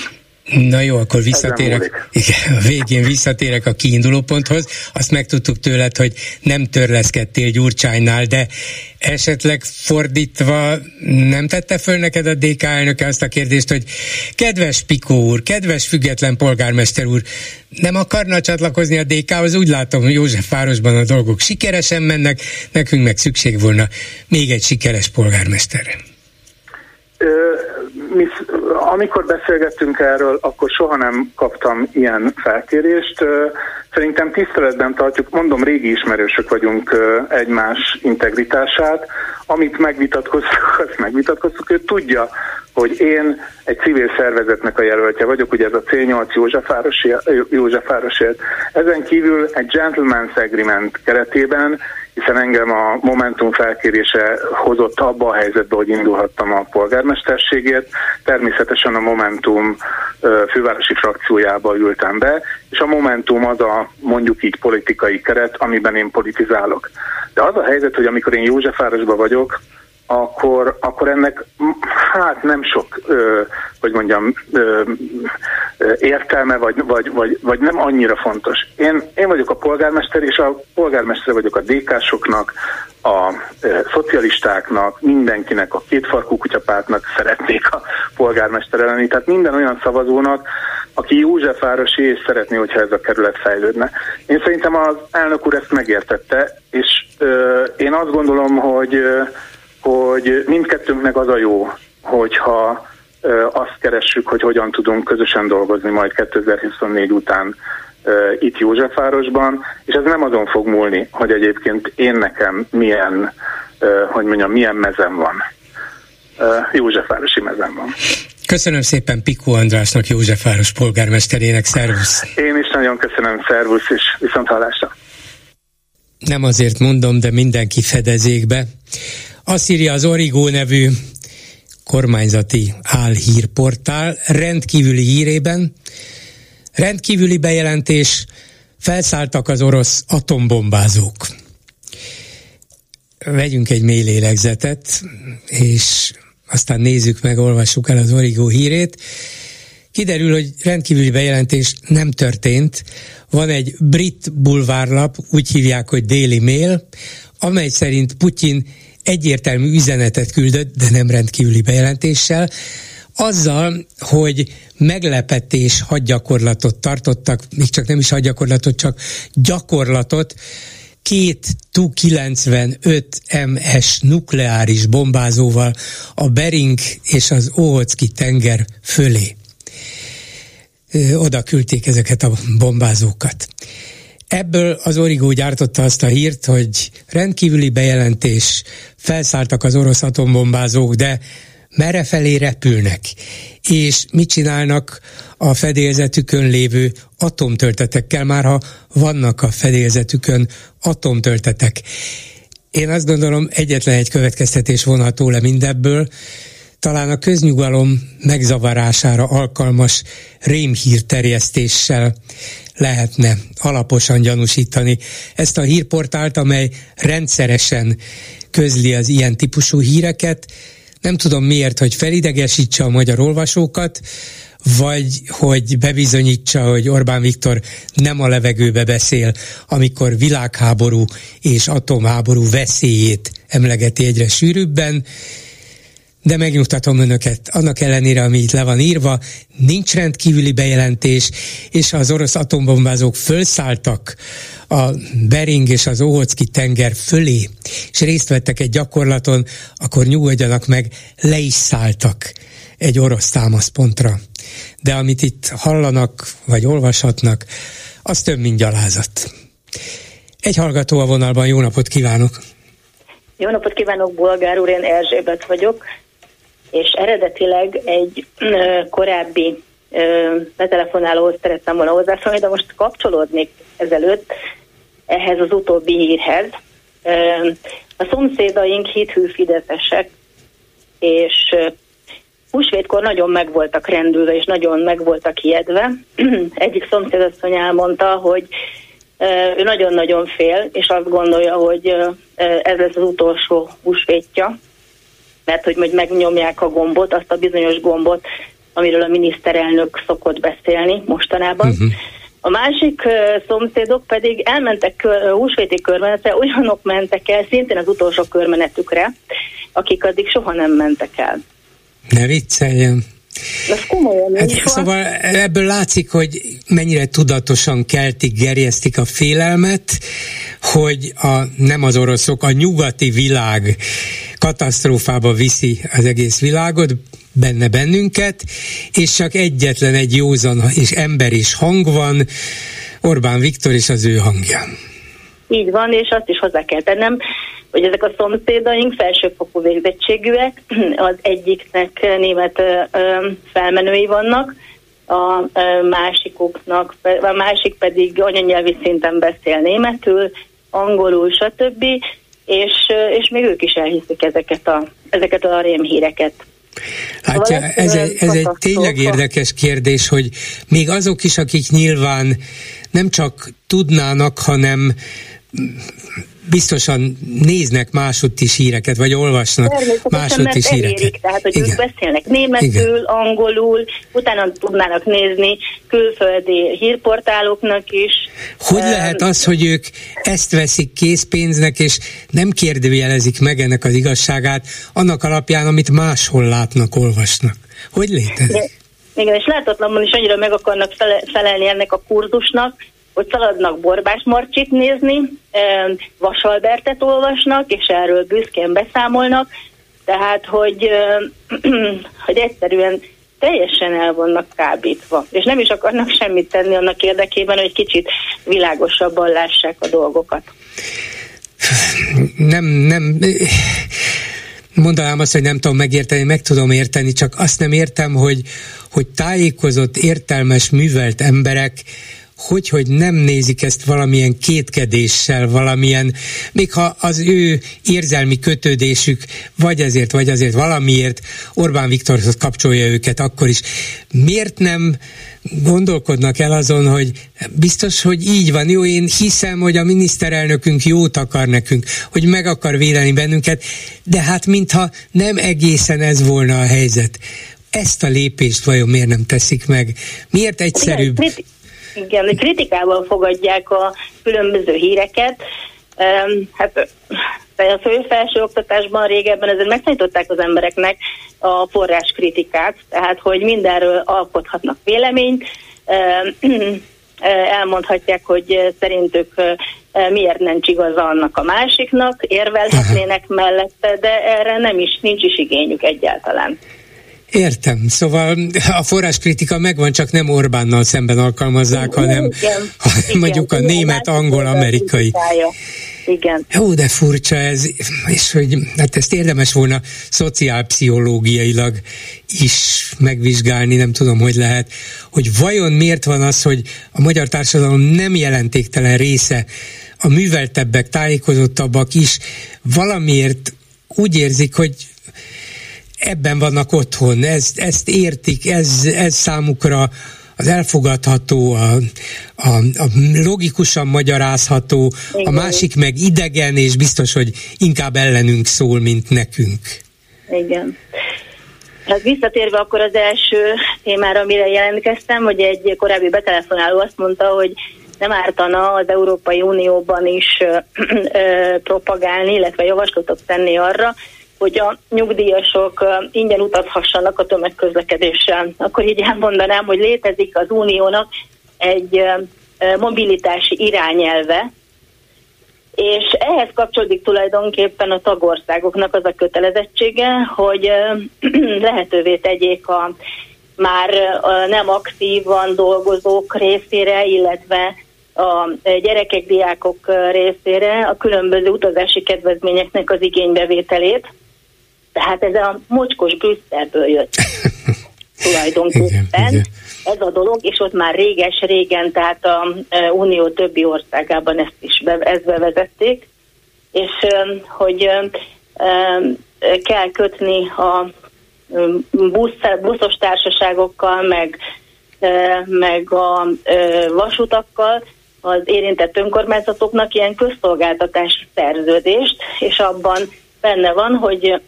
Na jó, akkor visszatérek, igen, a végén visszatérek a kiinduló ponthoz. Azt megtudtuk tőled, hogy nem törleszkedtél Gyurcsánynál, de esetleg fordítva nem tette föl neked a DK elnöke azt a kérdést, hogy kedves Pikó úr, kedves független polgármester úr, nem akarna csatlakozni a DK-hoz? Úgy látom, hogy Józsefvárosban a dolgok sikeresen mennek, nekünk meg szükség volna még egy sikeres polgármesterre Uh, mi, amikor beszélgettünk erről, akkor soha nem kaptam ilyen felkérést. Szerintem tiszteletben tartjuk, mondom, régi ismerősök vagyunk egymás integritását. Amit megvitatkoztuk, azt megvitatkoztuk. Ő tudja, hogy én egy civil szervezetnek a jelöltje vagyok, ugye ez a C8 Józsefvárosi, Józsefvárosért. Ezen kívül egy gentleman's agreement keretében hiszen engem a Momentum felkérése hozott abba a helyzetbe, hogy indulhattam a polgármesterségért. Természetesen a Momentum fővárosi frakciójába ültem be, és a Momentum az a mondjuk így politikai keret, amiben én politizálok. De az a helyzet, hogy amikor én Józsefvárosban vagyok, akkor, akkor ennek hát nem sok, ö, hogy mondjam, ö, értelme, vagy, vagy, vagy, vagy nem annyira fontos. Én, én vagyok a polgármester, és a polgármester vagyok a DK-soknak, a ö, szocialistáknak, mindenkinek, a kétfarkú kutyapártnak szeretnék a polgármester lenni. Tehát minden olyan szavazónak, aki Józsefvárosi és szeretné, hogyha ez a kerület fejlődne. Én szerintem az elnök úr ezt megértette, és ö, én azt gondolom, hogy ö, hogy mindkettőnknek az a jó, hogyha azt keressük, hogy hogyan tudunk közösen dolgozni majd 2024 után itt Józsefvárosban, és ez nem azon fog múlni, hogy egyébként én nekem milyen, hogy mondjam, milyen mezem van. Józsefvárosi mezem van. Köszönöm szépen Pikó Andrásnak, Józsefváros polgármesterének, szervusz! Én is nagyon köszönöm, szervusz, és viszont hallásra! Nem azért mondom, de mindenki fedezékbe. Azt írja az Origo nevű kormányzati álhírportál rendkívüli hírében, rendkívüli bejelentés, felszálltak az orosz atombombázók. Vegyünk egy mély lélegzetet, és aztán nézzük meg, olvassuk el az Origo hírét. Kiderül, hogy rendkívüli bejelentés nem történt. Van egy brit bulvárlap, úgy hívják, hogy Daily Mail, amely szerint Putyin egyértelmű üzenetet küldött, de nem rendkívüli bejelentéssel, azzal, hogy meglepetés hadgyakorlatot tartottak, még csak nem is hadgyakorlatot, csak gyakorlatot, két Tu-95 MS nukleáris bombázóval a Bering és az Ohocki tenger fölé. Oda küldték ezeket a bombázókat. Ebből az Origó gyártotta azt a hírt, hogy rendkívüli bejelentés, felszálltak az orosz atombombázók, de merre felé repülnek, és mit csinálnak a fedélzetükön lévő atomtöltetekkel, már ha vannak a fedélzetükön atomtöltetek. Én azt gondolom, egyetlen egy következtetés vonható le mindebből, talán a köznyugalom megzavarására alkalmas rémhírterjesztéssel lehetne alaposan gyanúsítani ezt a hírportált, amely rendszeresen közli az ilyen típusú híreket, Nem tudom miért, hogy felidegesítse a magyar olvasókat, vagy hogy bebizonyítsa, hogy Orbán Viktor nem a levegőbe beszél, amikor világháború és atomháború veszélyét emlegeti egyre sűrűbben, de megnyugtatom önöket, annak ellenére, ami itt le van írva, nincs rendkívüli bejelentés, és az orosz atombombázók fölszálltak a Bering és az Ohocki tenger fölé, és részt vettek egy gyakorlaton, akkor nyugodjanak meg, le is szálltak egy orosz támaszpontra. De amit itt hallanak, vagy olvashatnak, az több, mint gyalázat. Egy hallgató a vonalban, jó napot kívánok! Jó napot kívánok, Bolgár úr, én Erzsébet vagyok és eredetileg egy korábbi betelefonálóhoz szerettem volna hozzászólni, de most kapcsolódnék ezelőtt ehhez az utóbbi hírhez. A szomszédaink hithű fideszesek, és húsvétkor nagyon meg voltak rendülve, és nagyon meg voltak hiedve. Egyik szomszédasszony elmondta, hogy ő nagyon-nagyon fél, és azt gondolja, hogy ez lesz az utolsó húsvétja, mert hogy majd megnyomják a gombot, azt a bizonyos gombot, amiről a miniszterelnök szokott beszélni mostanában. Uh-huh. A másik uh, szomszédok pedig elmentek kör, húsvéti körmenetre, olyanok mentek el, szintén az utolsó körmenetükre, akik addig soha nem mentek el. Ne vicceljen. Ez komolyan hát, Szóval ebből látszik, hogy mennyire tudatosan keltik, gerjesztik a félelmet, hogy a, nem az oroszok, a nyugati világ katasztrófába viszi az egész világot, benne bennünket, és csak egyetlen egy józan és ember is hang van, Orbán Viktor és az ő hangja. Így van, és azt is hozzá kell tennem, hogy ezek a szomszédaink felsőfokú végzettségűek, az egyiknek német felmenői vannak, a másikuknak, a másik pedig anyanyelvi szinten beszél németül, angolul, stb. És, és még ők is elhiszik ezeket a, ezeket a rémhíreket. Látja, ez, egy, ez egy tényleg érdekes kérdés, hogy még azok is, akik nyilván nem csak tudnának, hanem biztosan néznek másutt is híreket, vagy olvasnak másutt is híreket. Elérik, tehát, hogy Igen. ők beszélnek németül, Igen. angolul, utána tudnának nézni külföldi hírportáloknak is. Hogy um, lehet az, hogy ők ezt veszik készpénznek, és nem kérdőjelezik meg ennek az igazságát, annak alapján, amit máshol látnak, olvasnak? Hogy létezik? Igen, és látatlanban is annyira meg akarnak felelni ennek a kurzusnak, hogy szaladnak Borbás Marcsit nézni, Vasalbertet olvasnak, és erről büszkén beszámolnak, tehát, hogy, hogy egyszerűen teljesen el vannak kábítva, és nem is akarnak semmit tenni annak érdekében, hogy kicsit világosabban lássák a dolgokat. Nem, nem, mondanám azt, hogy nem tudom megérteni, meg tudom érteni, csak azt nem értem, hogy, hogy tájékozott, értelmes, művelt emberek hogy, hogy nem nézik ezt valamilyen kétkedéssel, valamilyen, még ha az ő érzelmi kötődésük vagy ezért, vagy azért valamiért Orbán Viktorhoz kapcsolja őket, akkor is miért nem gondolkodnak el azon, hogy biztos, hogy így van. Jó, én hiszem, hogy a miniszterelnökünk jót akar nekünk, hogy meg akar védeni bennünket, de hát mintha nem egészen ez volna a helyzet. Ezt a lépést vajon miért nem teszik meg? Miért egyszerűbb? Igen, kritikával fogadják a különböző híreket. Hát a felső oktatásban régebben ezért megtanították az embereknek a forrás kritikát, tehát hogy mindenről alkothatnak véleményt, elmondhatják, hogy szerintük miért nem igaza annak a másiknak, érvelhetnének mellette, de erre nem is, nincs is igényük egyáltalán. Értem. Szóval a forráskritika megvan, csak nem Orbánnal szemben alkalmazzák, hanem igen, igen, mondjuk a német, angol, amerikai. Igen. Jó, de furcsa ez, és hogy hát ezt érdemes volna szociálpszichológiailag is megvizsgálni, nem tudom, hogy lehet, hogy vajon miért van az, hogy a magyar társadalom nem jelentéktelen része, a műveltebbek, tájékozottabbak is valamiért úgy érzik, hogy ebben vannak otthon, ezt, ezt értik, ez, ez számukra az elfogadható, a, a, a logikusan magyarázható, Igen. a másik meg idegen, és biztos, hogy inkább ellenünk szól, mint nekünk. Igen. Hát visszatérve akkor az első témára, amire jelentkeztem, hogy egy korábbi betelefonáló azt mondta, hogy nem ártana az Európai Unióban is ö, ö, propagálni, illetve javaslatot tenni arra, hogy a nyugdíjasok ingyen utazhassanak a tömegközlekedéssel. Akkor így elmondanám, hogy létezik az uniónak egy mobilitási irányelve, és ehhez kapcsolódik tulajdonképpen a tagországoknak az a kötelezettsége, hogy lehetővé tegyék a már nem aktívan dolgozók részére, illetve a gyerekek, diákok részére a különböző utazási kedvezményeknek az igénybevételét. Tehát ez a mocskos Brüsszelből jött tulajdonképpen. Igen, igen. Ez a dolog, és ott már réges-régen, tehát a Unió többi országában ezt is be, ezt bevezették, és hogy kell kötni a busz, buszos társaságokkal, meg, meg a vasutakkal az érintett önkormányzatoknak ilyen közszolgáltatás szerződést, és abban benne van, hogy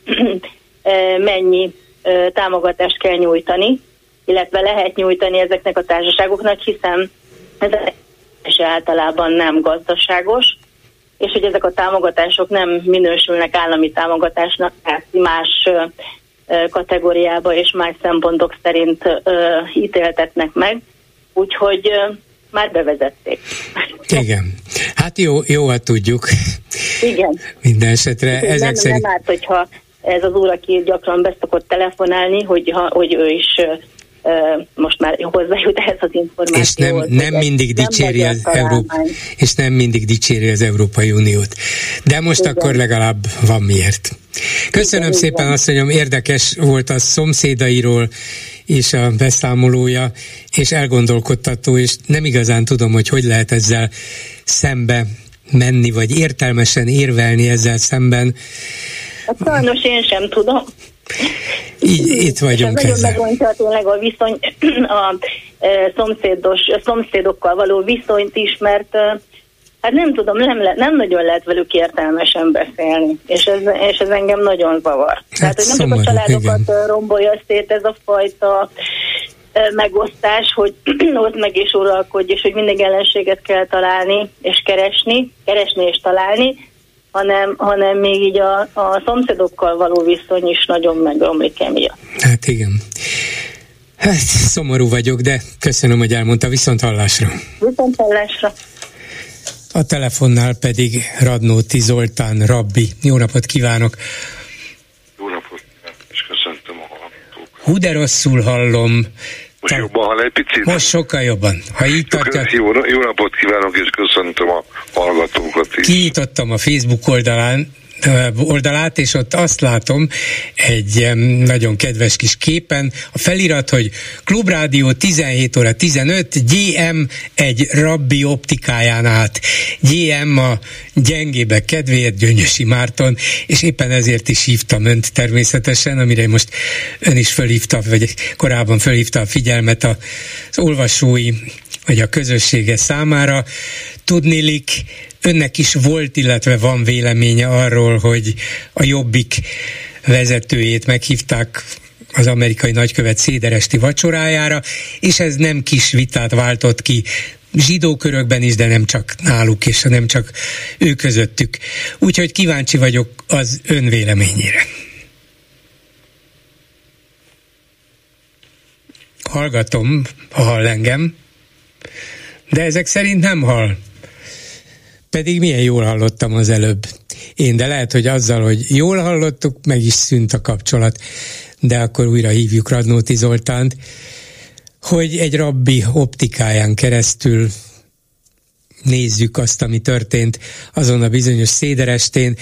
mennyi támogatást kell nyújtani, illetve lehet nyújtani ezeknek a társaságoknak, hiszen ez általában nem gazdaságos, és hogy ezek a támogatások nem minősülnek állami támogatásnak, tehát más kategóriába és más szempontok szerint ítéltetnek meg, úgyhogy már bevezették. Igen. Hát jó, jó, hát tudjuk. Igen. Minden esetre ezek nem, szerint... Nem árt, hogyha ez az úr, aki gyakran beszokott telefonálni, hogy, ha, hogy ő is most már hozzájut ehhez az információhoz. És nem, nem mindig dicséri az Európa, és nem mindig dicséri az Európai Uniót. De most Igen. akkor legalább van miért. Köszönöm Igen, szépen, azt mondjam, érdekes volt a szomszédairól és a beszámolója, és elgondolkodtató, és nem igazán tudom, hogy hogy lehet ezzel szembe menni, vagy értelmesen érvelni ezzel szemben. Hát sajnos én sem tudom. Így, itt vagyunk Ez nagyon megontja tényleg a viszony, a e, szomszédos, a szomszédokkal való viszonyt is, mert e, hát nem tudom, nem, le, nem nagyon lehet velük értelmesen beszélni, és ez, és ez engem nagyon zavar. Hát Tehát, hogy nem szomorú, csak a családokat igen. rombolja szét ez a fajta megosztás, hogy ott meg is uralkodj, és hogy mindig ellenséget kell találni, és keresni, keresni és találni, hanem, hanem még így a, a szomszédokkal való viszony is nagyon megromlik emiatt. Hát igen. Hát szomorú vagyok, de köszönöm, hogy elmondta viszont hallásra. Viszont hallásra. A telefonnál pedig Radnóti Zoltán Rabbi. Jó napot kívánok! Jó napot, és köszöntöm a hallgatókat. Hú, de rosszul hallom. Most jobban hall egy picit? Most sokkal jobban. Ha így tartja... Jó, jó napot kívánok, és köszöntöm a hallgatókat is. Kinyitottam a Facebook oldalán, oldalát, és ott azt látom egy nagyon kedves kis képen, a felirat, hogy Klubrádió 17 óra 15, GM egy rabbi optikáján át. GM a gyengébek kedvéért, Gyöngyösi Márton, és éppen ezért is hívtam önt természetesen, amire most ön is fölhívta, vagy korábban fölhívta a figyelmet az olvasói vagy a közössége számára. Tudnilik, önnek is volt, illetve van véleménye arról, hogy a Jobbik vezetőjét meghívták az amerikai nagykövet széderesti vacsorájára, és ez nem kis vitát váltott ki zsidó körökben is, de nem csak náluk, és nem csak ő közöttük. Úgyhogy kíváncsi vagyok az ön véleményére. Hallgatom, ha hall engem, de ezek szerint nem hall. Pedig milyen jól hallottam az előbb. Én, de lehet, hogy azzal, hogy jól hallottuk, meg is szűnt a kapcsolat. De akkor újra hívjuk Radnóti Zoltánt, hogy egy rabbi optikáján keresztül nézzük azt, ami történt azon a bizonyos széderestén,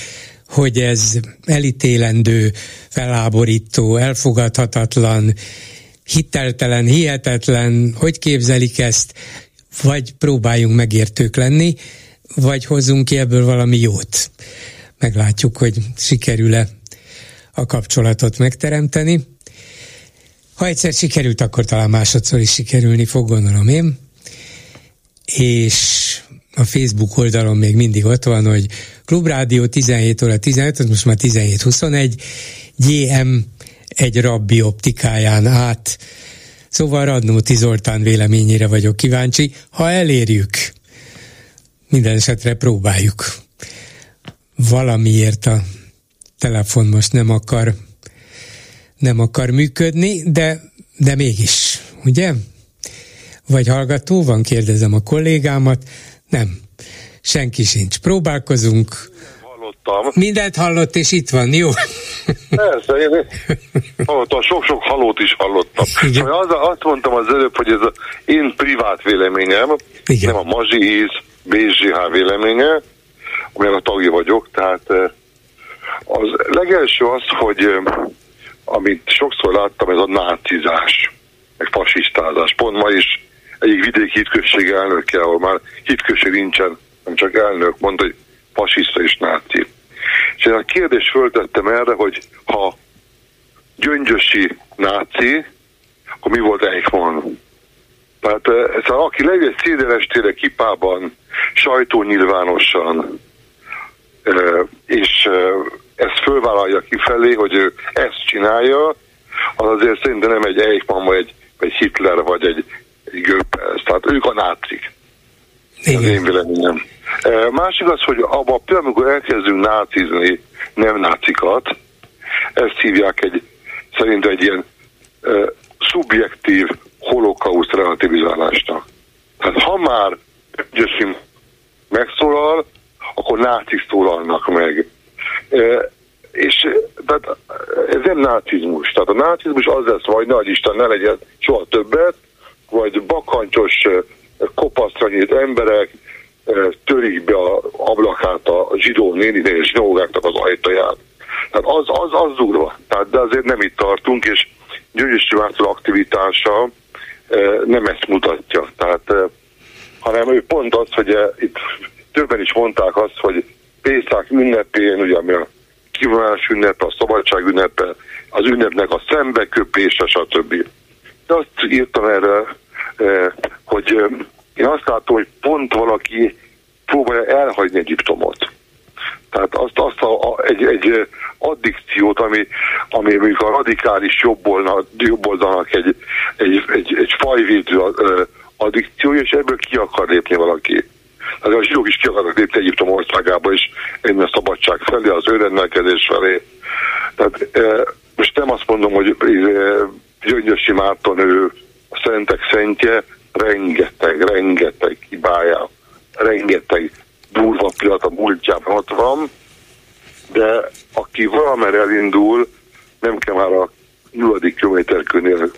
hogy ez elítélendő, feláborító, elfogadhatatlan, hiteltelen, hihetetlen, hogy képzelik ezt, vagy próbáljunk megértők lenni, vagy hozzunk ki ebből valami jót. Meglátjuk, hogy sikerül-e a kapcsolatot megteremteni. Ha egyszer sikerült, akkor talán másodszor is sikerülni fog, gondolom én. És a Facebook oldalon még mindig ott van, hogy Klubrádió 17 óra 15, most már 17.21, GM egy rabbi optikáján át. Szóval Radnóti Zoltán véleményére vagyok kíváncsi, ha elérjük. Minden esetre próbáljuk. Valamiért a telefon most nem akar nem akar működni, de, de mégis, ugye? Vagy hallgató van, kérdezem a kollégámat. Nem, senki sincs. Próbálkozunk. Hallottam. Mindent hallott, és itt van, jó? Persze, én hallottam, sok-sok halót is hallottam. Igen. Az, azt mondtam az előbb, hogy ez az én privát véleményem, Igen. nem a Mazsihiz BZH véleménye, amelyek a tagja vagyok, tehát eh, az legelső az, hogy amit sokszor láttam, ez a nácizás, meg fasisztázás. Pont ma is egyik vidéki hitközség elnöke, ahol már hitközség nincsen, nem csak elnök, mondta, hogy fasiszta és náci. És én a kérdést föltettem erre, hogy ha gyöngyösi náci, akkor mi volt Eichmann? Tehát ez, aki levél szédelestére kipában, sajtó nyilvánosan, és ezt fölvállalja kifelé, hogy ő ezt csinálja, az azért szerintem nem egy Eichmann, vagy egy, egy Hitler, vagy egy, egy Goebbels. Tehát ők a nácik. Igen. Az én véleményem. Másik az, hogy abban a pillanatban, amikor elkezdünk nácizni nem nácikat, ezt hívják egy, szerintem egy ilyen uh, szubjektív holokauszt relativizálásnak. Tehát ha már Jessim megszólal, akkor nácik szólalnak meg. És tehát ez nem nácizmus. Tehát a nácizmus az lesz, vagy nagy Isten ne legyen soha többet, vagy bakancsos, kopaszra nyílt emberek törik be a ablakát a zsidó néninél és zsinógáknak az ajtaját. Tehát az, az, az durva. Tehát, de azért nem itt tartunk, és Györgyösi Mártól aktivitása nem ezt mutatja. Tehát, hanem ő pont az, hogy itt többen is mondták azt, hogy Pészák ünnepén, ugye ami a kivonás ünnepe, a szabadság ünnepe, az ünnepnek a szembeköpése, stb. De azt írtam erre, hogy én azt látom, hogy pont valaki próbálja elhagyni Egyiptomot. Tehát azt, azt a, a, egy, egy addikciót, ami, ami mondjuk a radikális jobboldalnak, jobboldalnak egy, egy, egy, egy fajvédő addikció, és ebből ki akar lépni valaki. Hát a zsidók is ki akarnak lépni Egyiptom országába, és én a szabadság felé, az önrendelkezés felé. Tehát e, most nem azt mondom, hogy e, Gyöngyösi Márton ő a szentek szentje, rengeteg, rengeteg hibája, rengeteg durva pillanat a múltjában ott van, de aki valamerre elindul, nem kell már a nulladik kilométerkőnél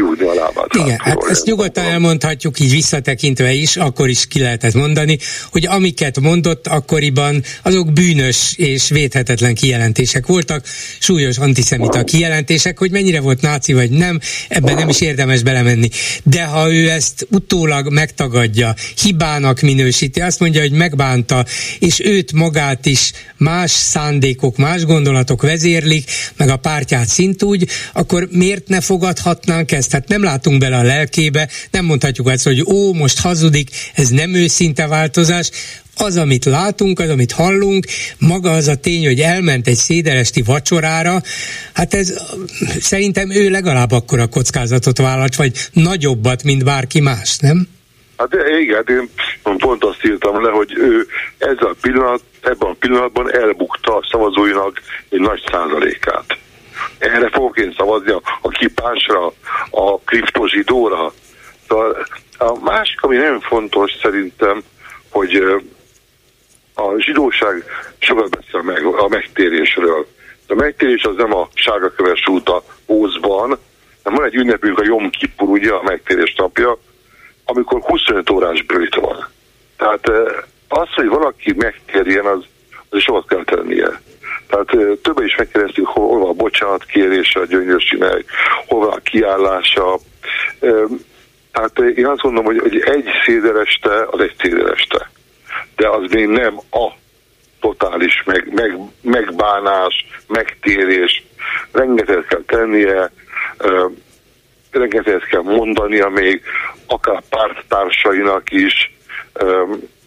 kiúzni a lábát. Igen, hát ezt nyugodtan elmondhatjuk így visszatekintve is, akkor is ki lehet ezt mondani, hogy amiket mondott akkoriban, azok bűnös és védhetetlen kijelentések voltak, súlyos antiszemita kijelentések, hogy mennyire volt náci vagy nem, ebben nem is érdemes belemenni. De ha ő ezt utólag megtagadja, hibának minősíti, azt mondja, hogy megbánta, és őt magát is más szándékok, más gondolatok vezérlik, meg a pártját szintúgy, akkor miért ne fogadhatnánk ezt? Tehát nem látunk bele a lelkébe, nem mondhatjuk azt, hogy ó, most hazudik, ez nem őszinte változás, az, amit látunk, az, amit hallunk, maga az a tény, hogy elment egy széderesti vacsorára, hát ez szerintem ő legalább akkora kockázatot vállalt, vagy nagyobbat, mint bárki más, nem? Hát igen, én pont azt írtam le, hogy ő ezzel a pillanat, ebben a pillanatban elbukta a szavazóinak egy nagy százalékát. Erre fogok én szavazni a, a kipásra, a kriptozsidóra. Szóval a másik, ami nagyon fontos szerintem, hogy a zsidóság sokat beszél meg a megtérésről. A megtérés az nem a sárgaköves út a Ózban, hanem van egy ünnepünk a Jom Kippur, ugye a megtérés napja, amikor 25 órás bőjt van. Tehát az, hogy valaki megtérjen, az, az sokat kell tennie. Tehát többen is megkérdeztük, hol van a bocsánat kérése a gyöngyösinek, hol van a kiállása. Tehát én azt mondom, hogy, hogy egy szédereste az egy szédereste. De az még nem a totális meg, meg, megbánás, megtérés. Rengeteget kell tennie, rengeteget kell mondania még, akár párttársainak is,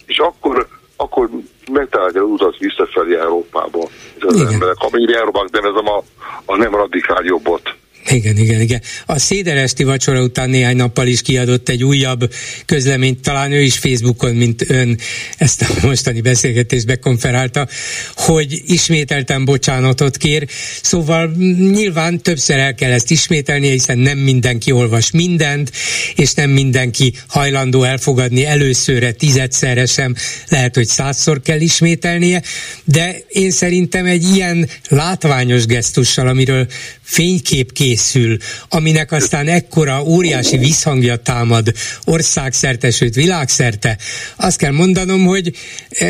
és akkor akkor megtalálja az utat visszafelé Európába. Az emberek, amíg Európának nevezem a, a nem radikál jobbot. Igen, igen, igen. A széderesti vacsora után néhány nappal is kiadott egy újabb közleményt, talán ő is Facebookon, mint ön ezt a mostani beszélgetést bekonferálta, hogy ismételten bocsánatot kér. Szóval nyilván többször el kell ezt ismételni, hiszen nem mindenki olvas mindent, és nem mindenki hajlandó elfogadni előszörre, tizedszerre sem, lehet, hogy százszor kell ismételnie, de én szerintem egy ilyen látványos gesztussal, amiről fénykép készül, aminek aztán ekkora óriási visszhangja támad országszerte, sőt világszerte, azt kell mondanom, hogy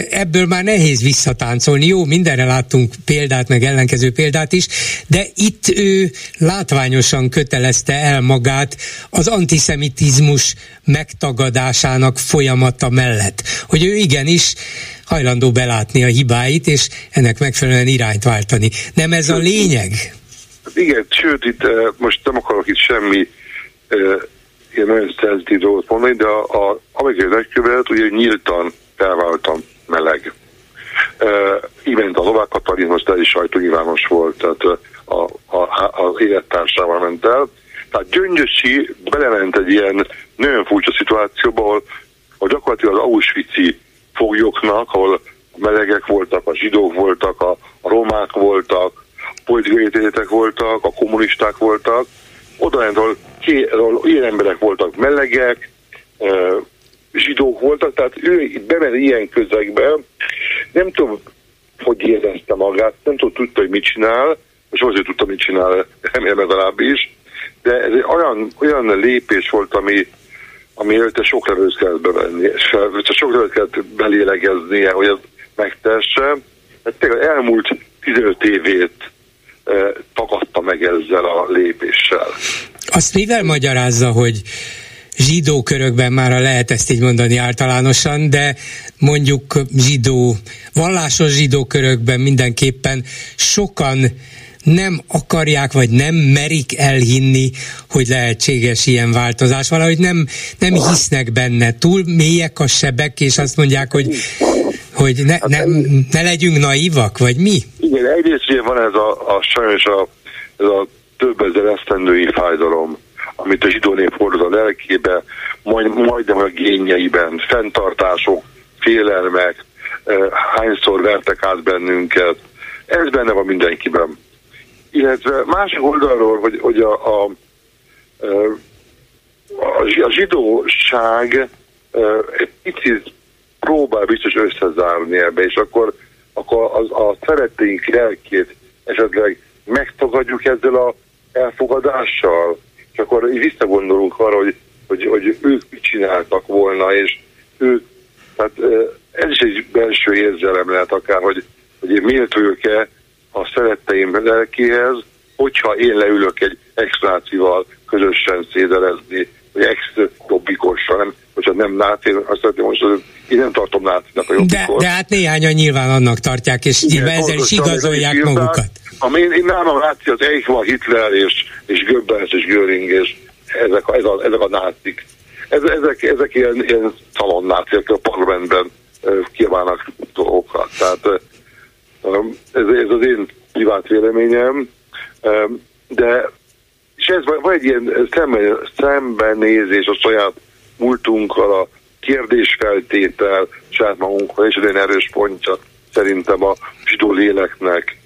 ebből már nehéz visszatáncolni. Jó, mindenre láttunk példát, meg ellenkező példát is, de itt ő látványosan kötelezte el magát az antiszemitizmus megtagadásának folyamata mellett, hogy ő igenis hajlandó belátni a hibáit, és ennek megfelelően irányt váltani. Nem ez a lényeg? Igen, sőt, itt most nem akarok itt semmi ilyen nagyon szenzitív dolgot mondani, de a, a amerikai nagykövet ugye nyíltan felváltam meleg. Ment a Novák Katalin, most el is sajtónyilvános volt, tehát a, a, a, az élettársával ment el. Tehát Gyöngyösi belement egy ilyen nagyon furcsa szituációba, ahol, ahol gyakorlatilag az Auschwitz-i foglyoknak, ahol melegek voltak, a zsidók voltak, a, a romák voltak, politikai voltak, a kommunisták voltak, oda ahol ilyen emberek voltak melegek, zsidók voltak, tehát ő bement ilyen közegbe, nem tudom, hogy érezte magát, nem tudom, tudta, hogy mit csinál, és azért tudta, mit csinál, remélem legalábbis, de ez egy olyan, olyan lépés volt, ami, ami előtte sok levőt kellett bevenni, és sok levőt kellett belélegeznie, hogy ez megtesse. Hát tényleg elmúlt 15 évét tagadta meg ezzel a lépéssel. Azt mivel magyarázza, hogy zsidó körökben már lehet ezt így mondani általánosan, de mondjuk zsidó, vallásos zsidó körökben mindenképpen sokan nem akarják, vagy nem merik elhinni, hogy lehetséges ilyen változás. Valahogy nem, nem hisznek benne. Túl mélyek a sebek, és azt mondják, hogy hogy ne, hát ne, ne legyünk naívak, vagy mi? Igen, egyrészt ugye van ez a, a sajnos a, ez a több ezer esztendői fájdalom, amit a zsidó nép hordoz a lelkébe, majd, majdnem a génjeiben, fenntartások, félelmek, hányszor vertek át bennünket. Ez benne van mindenkiben. Illetve másik oldalról, hogy, hogy a, a, a, a zsidóság egy picit próbál biztos összezárni ebbe, és akkor, akkor az, a szeretteink lelkét esetleg megtagadjuk ezzel a elfogadással, és akkor így visszagondolunk arra, hogy, hogy, hogy ők mit csináltak volna, és ők, tehát ez is egy belső érzelem lehet akár, hogy, hogy én méltó e a szeretteim lelkéhez, hogyha én leülök egy extrácival közösen szédelezni, vagy ex-jobbikossal, nem, hogyha nem náci, azt szeretném most, hogy én nem tartom nácinak a jobbikot. De, de hát néhányan nyilván annak tartják, és Igen, ezzel is igazolják magukat. Ami én, én nálam náci az Eichmann, Hitler és, és Goebbels és Göring, és ezek a, ez a, ezek a nácik. Ez, ezek, ezek ilyen, ilyen szalonnáciak a parlamentben kívánnak dolgokat. Tehát ez, ez az én privát véleményem, de és ez van egy ilyen szemben, szembenézés a saját múltunkkal, a kérdésfeltétel saját magunkhoz, és egy erős pontja szerintem a zsidó léleknek.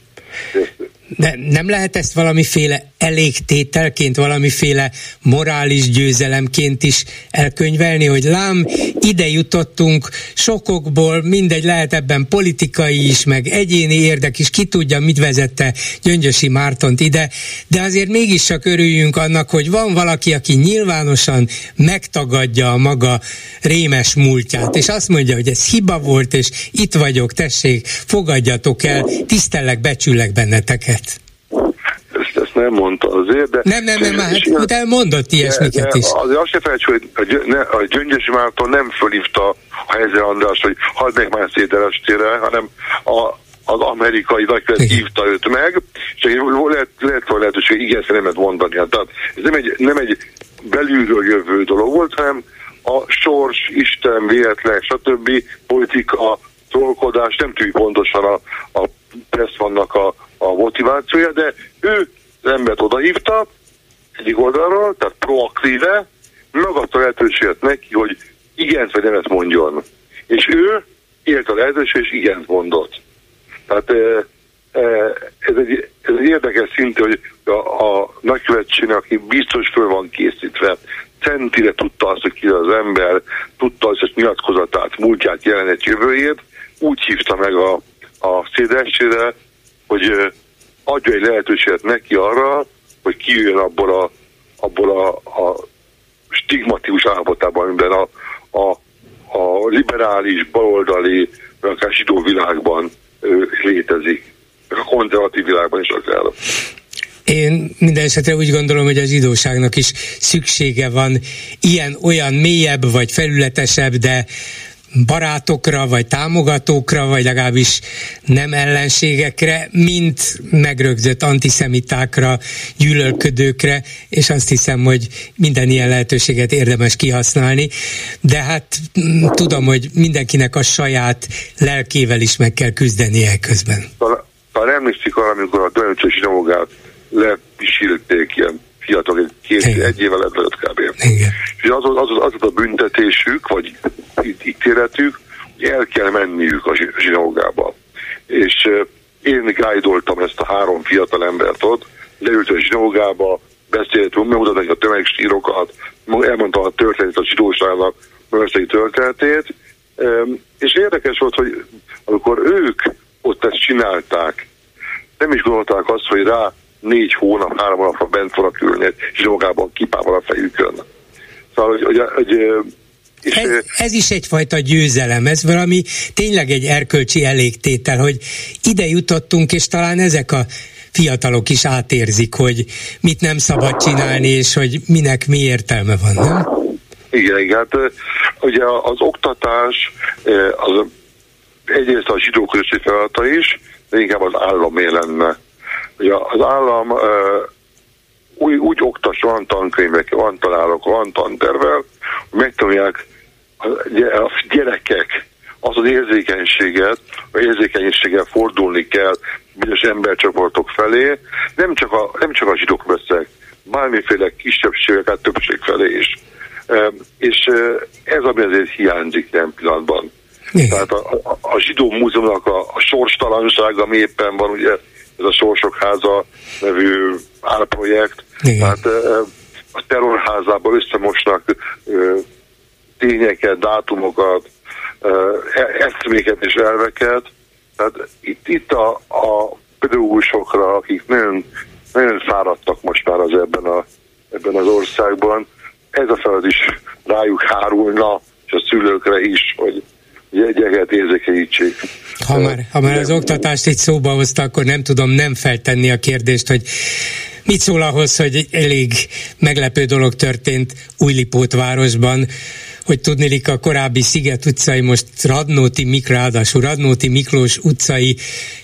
De nem lehet ezt valamiféle elégtételként, valamiféle morális győzelemként is elkönyvelni, hogy lám, ide jutottunk sokokból, mindegy, lehet ebben politikai is, meg egyéni érdek is, ki tudja, mit vezette Gyöngyösi Mártont ide, de azért mégis csak örüljünk annak, hogy van valaki, aki nyilvánosan megtagadja a maga rémes múltját, és azt mondja, hogy ez hiba volt, és itt vagyok, tessék, fogadjatok el, tisztellek, becsüllek benneteket nem mondta azért, de... Nem, nem, nem, hát de mondott ilyesmiket is. Azért azt se felejtsd, hogy a, a Gyöngyösi Márton nem fölhívta a Helyzer András, hogy hadd meg már szédelestére, hanem a, az amerikai nagykövet hívta őt meg, és lehet, lehet lehet, hogy igen, nem mondani. Hát, tehát ez nem egy, nem egy belülről jövő dolog volt, hanem a sors, Isten, véletlen, stb. politika, megoldás, nem tudjuk pontosan a, a vannak a, a motivációja, de ő az embert odahívta egyik oldalról, tehát proaktíve, megadta lehetőséget neki, hogy igent vagy nemet mondjon. És ő élt a lehetőség, és igent mondott. Tehát ez egy, ez egy érdekes szint, hogy a, a nagykövetségnek, aki biztos föl van készítve, centire tudta azt, hogy ki az ember, tudta azt, hogy nyilatkozatát, múltját, jelenet, jövőjét, úgy hívta meg a, a szédesére, hogy adja egy lehetőséget neki arra, hogy kijöjjön abból a, abból a, a stigmatikus állapotában, amiben a, a, a liberális, baloldali, akár zsidó világban létezik. A konzervatív világban is akár. Én minden esetre úgy gondolom, hogy a zsidóságnak is szüksége van ilyen-olyan mélyebb vagy felületesebb, de barátokra, vagy támogatókra, vagy legalábbis nem ellenségekre, mint megrögzött antiszemitákra, gyűlölködőkre, és azt hiszem, hogy minden ilyen lehetőséget érdemes kihasználni, de hát mm, tudom, hogy mindenkinek a saját lelkével is meg kell küzdenie közben. Talán emlékszik arra, amikor a Döncsös zsinagógát lepisílték ilyen fiatal, egy, két, egy évvel ezelőtt kb. Igen. És az, az, az, az a büntetésük, vagy ítéletük, hogy el kell menniük a zsinagógába. És én gájdoltam ezt a három fiatal embert ott, leült a zsinagógába, beszéltünk, megmutatták a tömegsírokat, elmondtam a történet a zsidóságnak, a történetét, és érdekes volt, hogy amikor ők ott ezt csinálták, nem is gondolták azt, hogy rá négy hónap, három hónapra bent fognak ülni zsinogában, kipával a fejükön. Szóval, hogy, hogy, hogy és ez, ez is egyfajta győzelem, ez valami tényleg egy erkölcsi elégtétel, hogy ide jutottunk, és talán ezek a fiatalok is átérzik, hogy mit nem szabad csinálni, és hogy minek mi értelme van, nem? Igen, igen. Hát ugye az oktatás az egyrészt a zsidó közösség feladata is, de inkább az államé lenne. Ugye az állam úgy, úgy oktas, van tankönyvek, van találok, van tantervel, hogy megtanulják a, a gyerekek az az érzékenységet, a érzékenységgel fordulni kell bizonyos embercsoportok felé, nem csak a, nem csak a zsidók veszek, bármiféle kisebbségek, hát többség felé is. E, és ez ami azért hiányzik ilyen pillanatban. Igen. Tehát a, a, a zsidó múzeumnak a, a sorstalansága, ami éppen van, ugye ez a Sorsok Háza nevű álprojekt. Igen. Tehát a terrorházából összemosnak tényeket, dátumokat, e, eszméket és elveket. Tehát itt, itt a, a pedagógusokra, akik nagyon, nagyon fáradtak most már az ebben, a, ebben az országban, ez a feladat is rájuk hárulna, és a szülőkre is, hogy jegyeket érzékenyítsék. Ha már, ha már az oktatást itt szóba hozta, akkor nem tudom nem feltenni a kérdést, hogy mit szól ahhoz, hogy elég meglepő dolog történt Újlipót városban, hogy tudnélik a korábbi Sziget utcai, most Radnóti Mik, ráadásul Radnóti Miklós utcai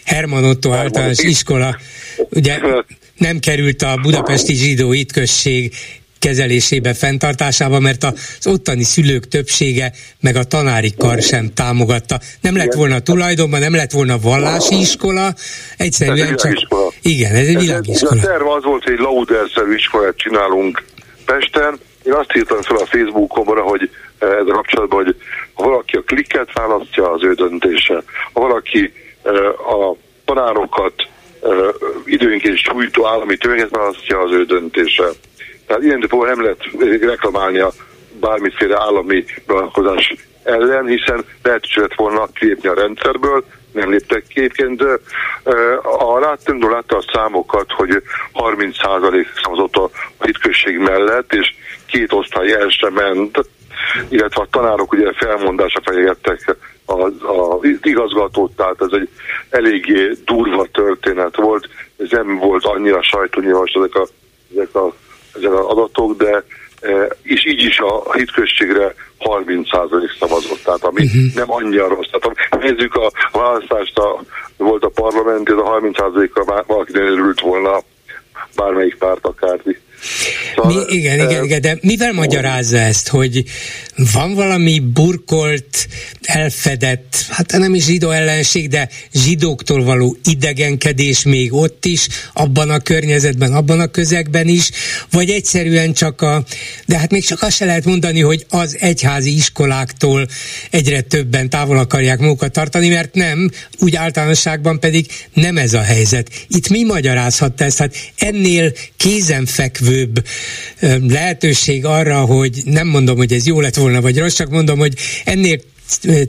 Herman Otto általános iskola, ugye nem került a budapesti zsidó itközség kezelésébe, fenntartásába, mert az ottani szülők többsége, meg a tanári kar sem támogatta. Nem lett volna tulajdonban, nem lett volna vallási iskola, egyszerűen ez csak... Iskola. Igen, ez egy világiskola. A terv az volt, hogy lauderszerű iskolát csinálunk Pesten. Én azt írtam fel a Facebookomra, hogy eh, ez a kapcsolatban, hogy ha valaki a klikket választja, az ő döntése. Ha valaki eh, a tanárokat eh, időnként sújtó állami tömeget választja, az ő döntése. Tehát ilyen típusban nem lehet reklamálni a bármiféle állami beavatkozás ellen, hiszen lehetőséget volna kilépni a rendszerből, nem léptek ki egyébként, de a láttunk, látta a számokat, hogy 30% szavazott a hitkösség mellett, és két osztály el sem ment, illetve a tanárok ugye felmondásra fenyegettek az, az igazgatót, tehát ez egy eléggé durva történet volt, ez nem volt annyira sajtónyilvás ezek a, ezek a ezek az adatok, de e, és így is a hitközségre 30% szavazott, tehát ami uh-huh. nem annyira rossz. Tehát nézzük a választást, a, volt a parlament, ez a 30%-ra valaki örült volna bármelyik párt akármi. Szóval, Mi, igen, igen, igen, de mivel magyarázza ezt, hogy van valami burkolt, elfedett, hát nem is zsidó ellenség, de zsidóktól való idegenkedés még ott is, abban a környezetben, abban a közegben is, vagy egyszerűen csak a, de hát még csak azt se lehet mondani, hogy az egyházi iskoláktól egyre többen távol akarják magukat tartani, mert nem, úgy általánosságban pedig nem ez a helyzet. Itt mi magyarázhatta ezt? Hát ennél kézenfekvőbb lehetőség arra, hogy nem mondom, hogy ez jó lett volna, vagy rossz, csak mondom, hogy ennél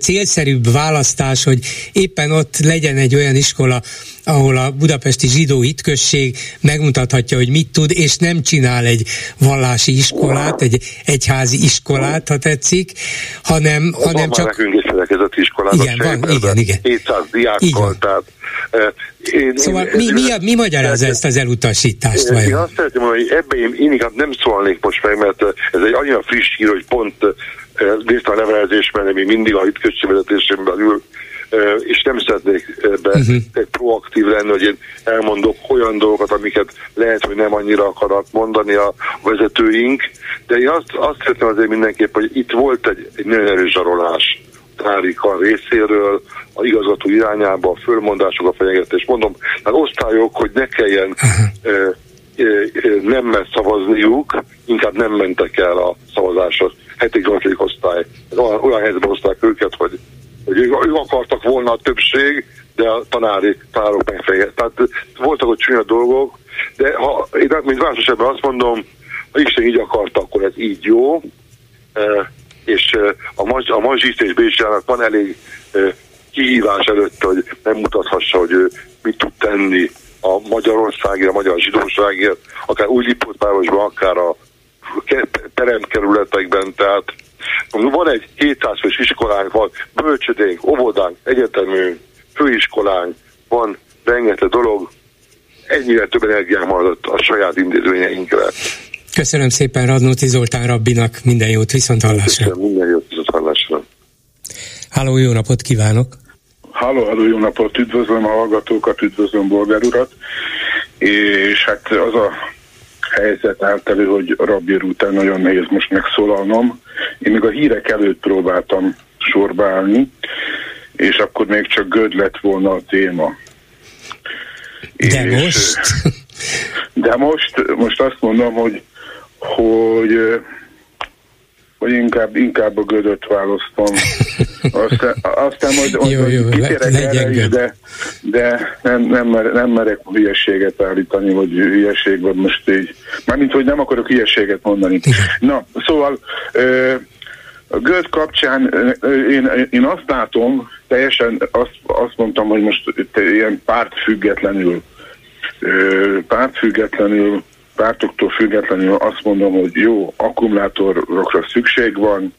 célszerűbb választás, hogy éppen ott legyen egy olyan iskola, ahol a budapesti zsidó hitközség megmutathatja, hogy mit tud, és nem csinál egy vallási iskolát, egy egyházi iskolát, ha tetszik, hanem, van hanem csak... nekünk is iskolát. Igen, van, igen, igen. 700 diákkal, tehát én, szóval én, mi, mi, a, mi magyarázza ezt az elutasítást? Én, én azt szeretném mondani, hogy ebbe én, én inkább nem szólnék most meg, mert ez egy annyira friss hír, hogy pont részt a nevelezésben, ami mindig a hitközség vezetésén belül és nem szeretnék ebbe uh-huh. proaktív lenni, hogy én elmondok olyan dolgokat, amiket lehet, hogy nem annyira akarnak mondani a vezetőink, de én azt, azt szeretném azért mindenképp, hogy itt volt egy, egy nagyon erős zsarolás Tárika részéről, a igazgató irányába, a fölmondások, a fenyegetés. Mondom, hát osztályok, hogy ne kelljen uh-huh. szavazniuk, inkább nem mentek el a szavazásra. 7. osztály. Olyan, olyan helyzetben hozták őket, hogy hogy ők, ők akartak volna a többség, de a tanári tanárok megfejeget. Tehát voltak ott csúnya dolgok, de ha én mint ebben azt mondom, ha Isten így akarta, akkor ez így jó, e, és a, Maz, a Mazsiszt és Bécsának van elég kihívás előtt, hogy megmutathassa, hogy ő mit tud tenni a Magyarországért, a magyar zsidóságért, akár új Lipótvárosban, akár a teremkerületekben, tehát van egy 700 fős iskolánk, van bölcsödénk, óvodánk, egyetemünk, főiskolánk, van rengeteg dolog, ennyire több energiánk maradt a saját intézményeinkre. Köszönöm szépen Radnóti Zoltán Rabbinak, minden jót, viszont hallásra. Köszönöm, minden jót, viszont hallásra. Háló, jó napot kívánok! Háló, háló, jó napot, üdvözlöm a hallgatókat, üdvözlöm Bolgár urat, és hát az a helyzet állt elő, hogy Rabbi után nagyon nehéz most megszólalnom. Én még a hírek előtt próbáltam sorba állni, és akkor még csak göd lett volna a téma. De és, most? De most, most azt mondom, hogy, hogy hogy inkább, inkább a gödöt választom. Aztán, aztán majd, majd jó, jó, kitérek le, erre is, de, de nem, nem, mer, nem merek hülyeséget állítani, vagy hülyeségben most így. Mármint, hogy nem akarok hülyeséget mondani. Na, szóval ö, a göd kapcsán én, én azt látom, teljesen azt, azt mondtam, hogy most ilyen pártfüggetlenül pártfüggetlenül pártoktól függetlenül azt mondom, hogy jó, akkumulátorokra szükség van,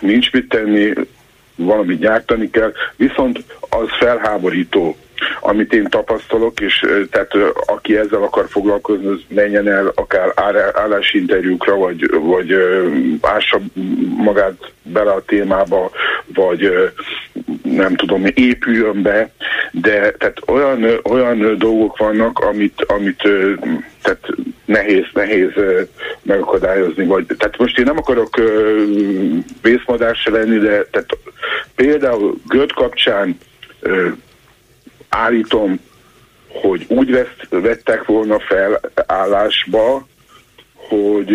nincs mit tenni, valamit gyártani kell, viszont az felháborító, amit én tapasztalok, és tehát aki ezzel akar foglalkozni, az menjen el akár állásinterjúkra, vagy, vagy ássa magát bele a témába, vagy nem tudom, épüljön be, de tehát olyan, olyan dolgok vannak, amit, amit tehát nehéz, nehéz megakadályozni. Vagy, tehát most én nem akarok vészmadás se lenni, de tehát például Göt kapcsán állítom, hogy úgy vett, vettek volna fel állásba, hogy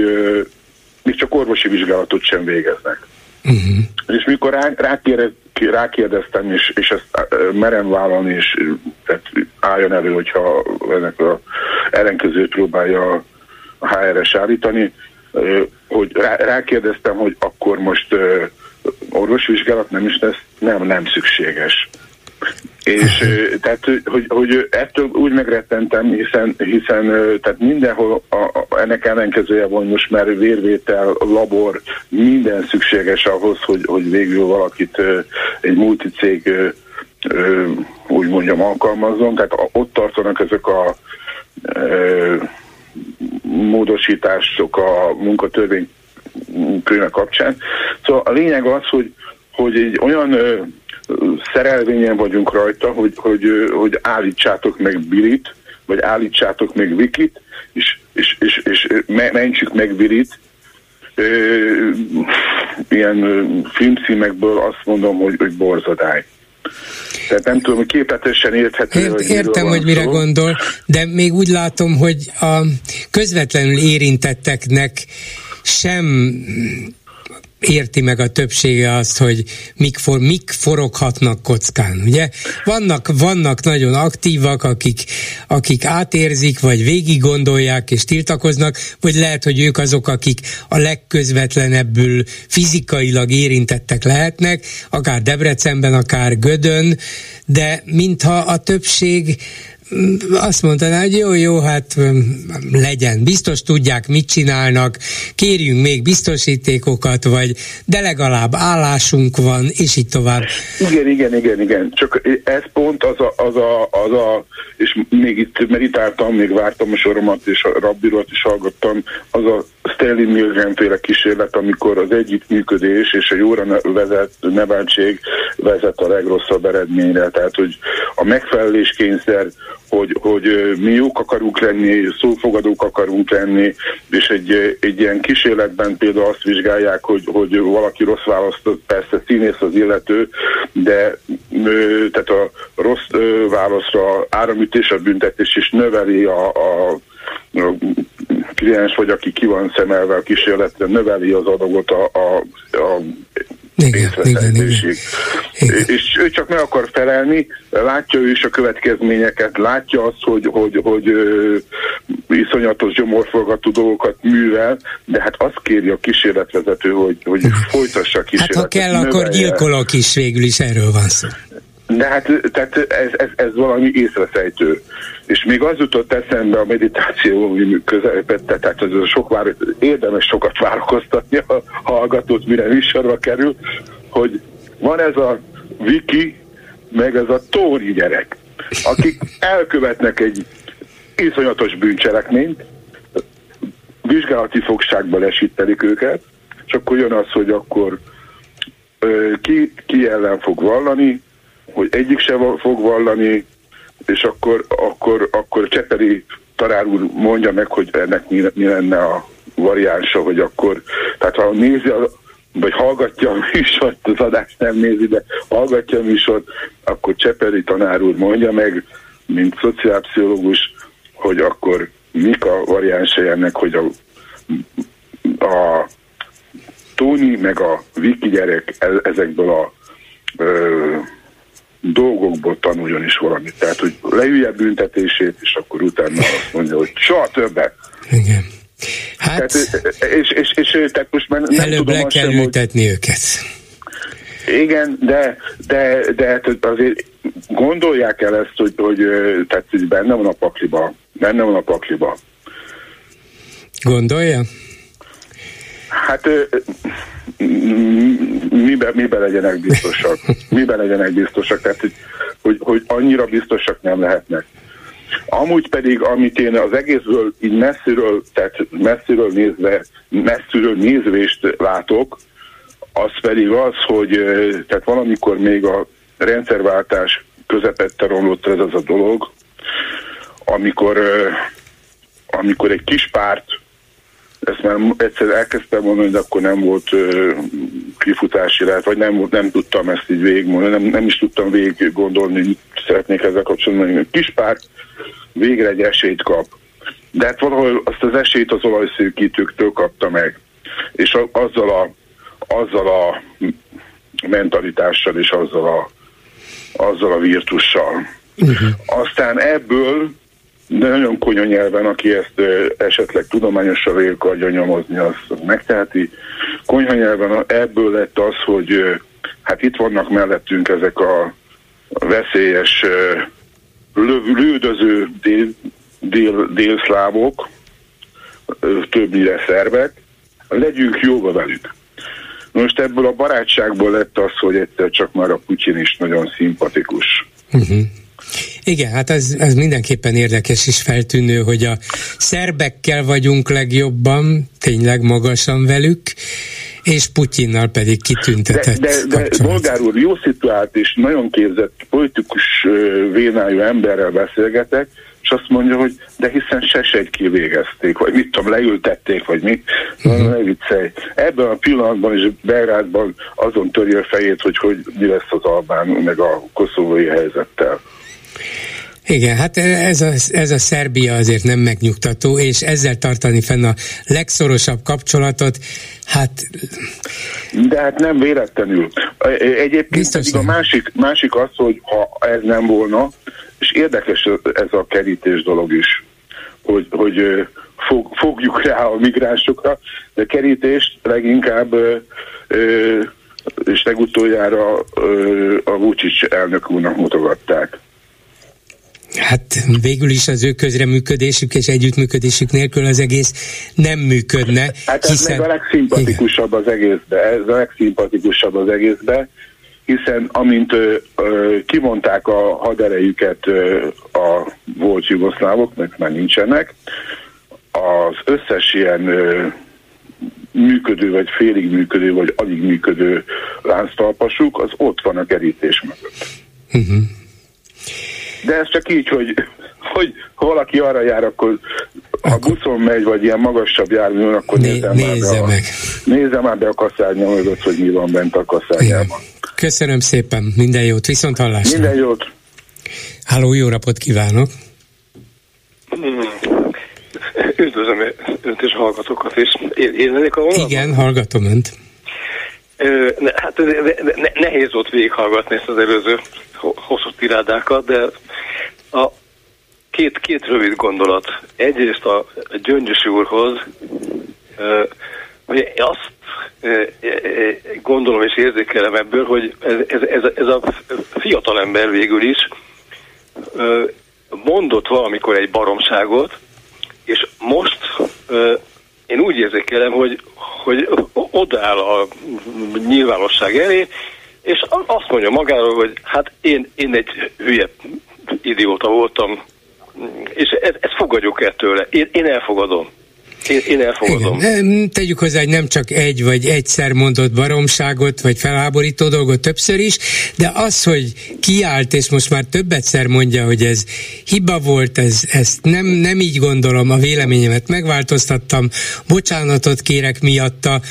még csak orvosi vizsgálatot sem végeznek. Uh-huh. És mikor rá, rákérdez, rákérdeztem, és, és ezt merem vállalni, és tehát álljon elő, hogyha ennek a ellenkezőt próbálja a HRS állítani, hogy rá, rákérdeztem, hogy akkor most orvosvizsgálat nem is lesz, nem, nem szükséges. És tehát, hogy, hogy ettől úgy megrettentem, hiszen, hiszen tehát mindenhol a, a, ennek ellenkezője van most már vérvétel, labor, minden szükséges ahhoz, hogy, hogy végül valakit egy multicég úgy mondjam alkalmazzon. Tehát ott tartanak ezek a módosítások a munkatörvény könyve kapcsán. Szóval a lényeg az, hogy, hogy egy olyan szerelvényen vagyunk rajta, hogy, hogy, hogy állítsátok meg Bilit, vagy állítsátok meg Vikit, és, és, és, és mentsük meg Virit, ilyen filmcímekből azt mondom, hogy, hogy borzadály. Tehát nem tudom, hogy képletesen érthető. Ért, hogy értem, hogy mire szó. gondol, de még úgy látom, hogy a közvetlenül érintetteknek sem érti meg a többsége azt, hogy mik, for, mik foroghatnak kockán, ugye? Vannak, vannak nagyon aktívak, akik, akik átérzik, vagy végig gondolják és tiltakoznak, vagy lehet, hogy ők azok, akik a legközvetlenebbül fizikailag érintettek lehetnek, akár Debrecenben, akár Gödön, de mintha a többség azt mondta, hogy jó, jó, hát legyen, biztos tudják, mit csinálnak, kérjünk még biztosítékokat, vagy de legalább állásunk van, és így tovább. Igen, igen, igen, igen. Csak ez pont az a, az a, az a és még itt meditáltam, még vártam a soromat, és a rabbirat is hallgattam, az a Stanley Milgram féle kísérlet, amikor az együttműködés és a jóra vezet, neveltség vezet a legrosszabb eredményre. Tehát, hogy a megfelelés kényszer, hogy, hogy mi jók akarunk lenni, szófogadók akarunk lenni, és egy, egy ilyen kísérletben például azt vizsgálják, hogy, hogy valaki rossz választott, persze színész az illető, de tehát a rossz válaszra áramütés a büntetés, és növeli a, a kliens vagy aki ki van szemelve a kísérletre, növeli az adagot a, a, a igen, igen, igen. igen. És ő csak meg akar felelni, látja ő is a következményeket, látja azt, hogy, hogy, hogy ö, iszonyatos gyomorforgató dolgokat művel, de hát azt kéri a kísérletvezető, hogy, hogy folytassa a kísérletet. Hát ha kell, növelje. akkor gyilkolok is, végül is erről van szó. De hát tehát ez, ez, ez valami észrefejtő. És még az jutott eszembe a meditáció közepette, tehát ez a sok vár, érdemes sokat várakoztatni a hallgatót, mire műsorba kerül, hogy van ez a Viki, meg ez a Tóri gyerek, akik elkövetnek egy iszonyatos bűncselekményt, vizsgálati fogságba lesítelik őket, és akkor jön az, hogy akkor ki, ki ellen fog vallani, hogy egyik se fog vallani, és akkor, akkor, akkor Cseperi Tarár úr mondja meg, hogy ennek mi, mi lenne a variánsa, hogy akkor, tehát ha nézi, vagy hallgatja a műsort, az adást nem nézi, de hallgatja a műsort, akkor Cseperi tanár úr mondja meg, mint szociálpszichológus, hogy akkor mik a variánsai ennek, hogy a, a Tóni meg a Viki gyerek e, ezekből a ö, dolgokból tanuljon is valamit. Tehát, hogy leülje büntetését, és akkor utána azt mondja, hogy soha többet. Igen. Hát, tehát, és, és, és, tehát most már nem előbb tudom le kell sem, ültetni hogy... őket. Igen, de, de, de hát azért gondolják el ezt, hogy, hogy tehát benne van a pakliba. Benne van a pakliba. Gondolja? Hát miben, miben legyenek biztosak? Miben legyenek biztosak? Tehát, hogy, hogy, hogy annyira biztosak nem lehetnek. Amúgy pedig, amit én az egészből így messziről, tehát messziről nézve, messziről nézvést látok, az pedig az, hogy tehát valamikor még a rendszerváltás közepette romlott ez az a dolog, amikor, amikor egy kis párt ezt már egyszer elkezdtem mondani, de akkor nem volt uh, kifutási lehet, vagy nem, nem tudtam ezt így végigmondani, nem, nem is tudtam végig gondolni, mit szeretnék ezzel kapcsolatban hogy Kis párt végre egy esélyt kap. De hát valahol azt az esélyt az olajszűkítőktől kapta meg. És a, azzal a, azzal a mentalitással és azzal a, azzal a virtussal. Uh-huh. Aztán ebből de nagyon konyha nyelven, aki ezt ö, esetleg tudományosan végig akarja nyomozni, az megteheti. Konyha nyelven ebből lett az, hogy ö, hát itt vannak mellettünk ezek a veszélyes ö, lődöző dél, dél, délszlávok, többnyire szerbek, legyünk jóba velük. Most ebből a barátságból lett az, hogy egyszer csak már a Putyin is nagyon szimpatikus. Uh-huh. Igen, hát ez, ez mindenképpen érdekes és feltűnő, hogy a szerbekkel vagyunk legjobban, tényleg magasan velük, és Putyinnal pedig kitüntetett De, de, de Bolgár úr, jó szituált és nagyon képzett politikus vénájú emberrel beszélgetek, és és azt mondja, hogy de hiszen se egy kivégezték, vagy mit tudom, leültették, vagy mit. Uh-huh. Ne viccelj. Ebben a pillanatban is Belgrádban azon törje a fejét, hogy hogy mi lesz az Albán, meg a koszovói helyzettel. Igen, hát ez a, ez a Szerbia azért nem megnyugtató, és ezzel tartani fenn a legszorosabb kapcsolatot, hát... De hát nem véletlenül. Egyébként Biztos a másik, másik az, hogy ha ez nem volna, és érdekes ez a kerítés dolog is, hogy, hogy fog, fogjuk rá a migránsokra, de kerítést leginkább és legutoljára a Vucic elnök úrnak mutogatták. Hát végül is az ő közreműködésük és együttműködésük nélkül az egész nem működne. Hát ez hiszen... még a legszimpatikusabb az egészbe, ez a legszimpatikusabb az egészbe, hiszen amint ö, ö, kimondták a haderejüket ö, a volt jugoszlávok, mert már nincsenek, az összes ilyen ö, működő, vagy félig működő, vagy alig működő lánctalpasuk, az ott van a kerítés mögött. Uh-huh. De ez csak így, hogy, hogy ha valaki arra jár, akkor ha buszon megy, vagy ilyen magasabb járműn, akkor Né, nézze, nézze már, be a, nézze már be a kaszárnya mögött, hogy mi van bent a kaszárnyában. Köszönöm szépen, minden jót, viszont hallásra. Minden jót. Háló, jó napot kívánok. Üdvözlöm önt és hallgatókat is. Én, én a vonalban? Igen, hallgatom önt. Hát nehéz volt végighallgatni ezt az előző hosszú tirádákat, de a két, két rövid gondolat. Egyrészt a Gyöngyös úrhoz, hogy azt gondolom és érzékelem ebből, hogy ez, ez, ez, ez a fiatal ember végül is mondott valamikor egy baromságot, és most én úgy érzékelem, hogy, hogy odáll a nyilvánosság elé, és azt mondja magáról, hogy hát én, én egy hülye idióta voltam, és ezt, fogadjuk el tőle. Én, én elfogadom. Én, én elfogadom. Igen. Tegyük hozzá, hogy nem csak egy vagy egyszer mondott baromságot, vagy felháborító dolgot többször is, de az, hogy kiállt, és most már többetszer mondja, hogy ez hiba volt, ez, ezt nem, nem így gondolom, a véleményemet megváltoztattam, bocsánatot kérek miatta,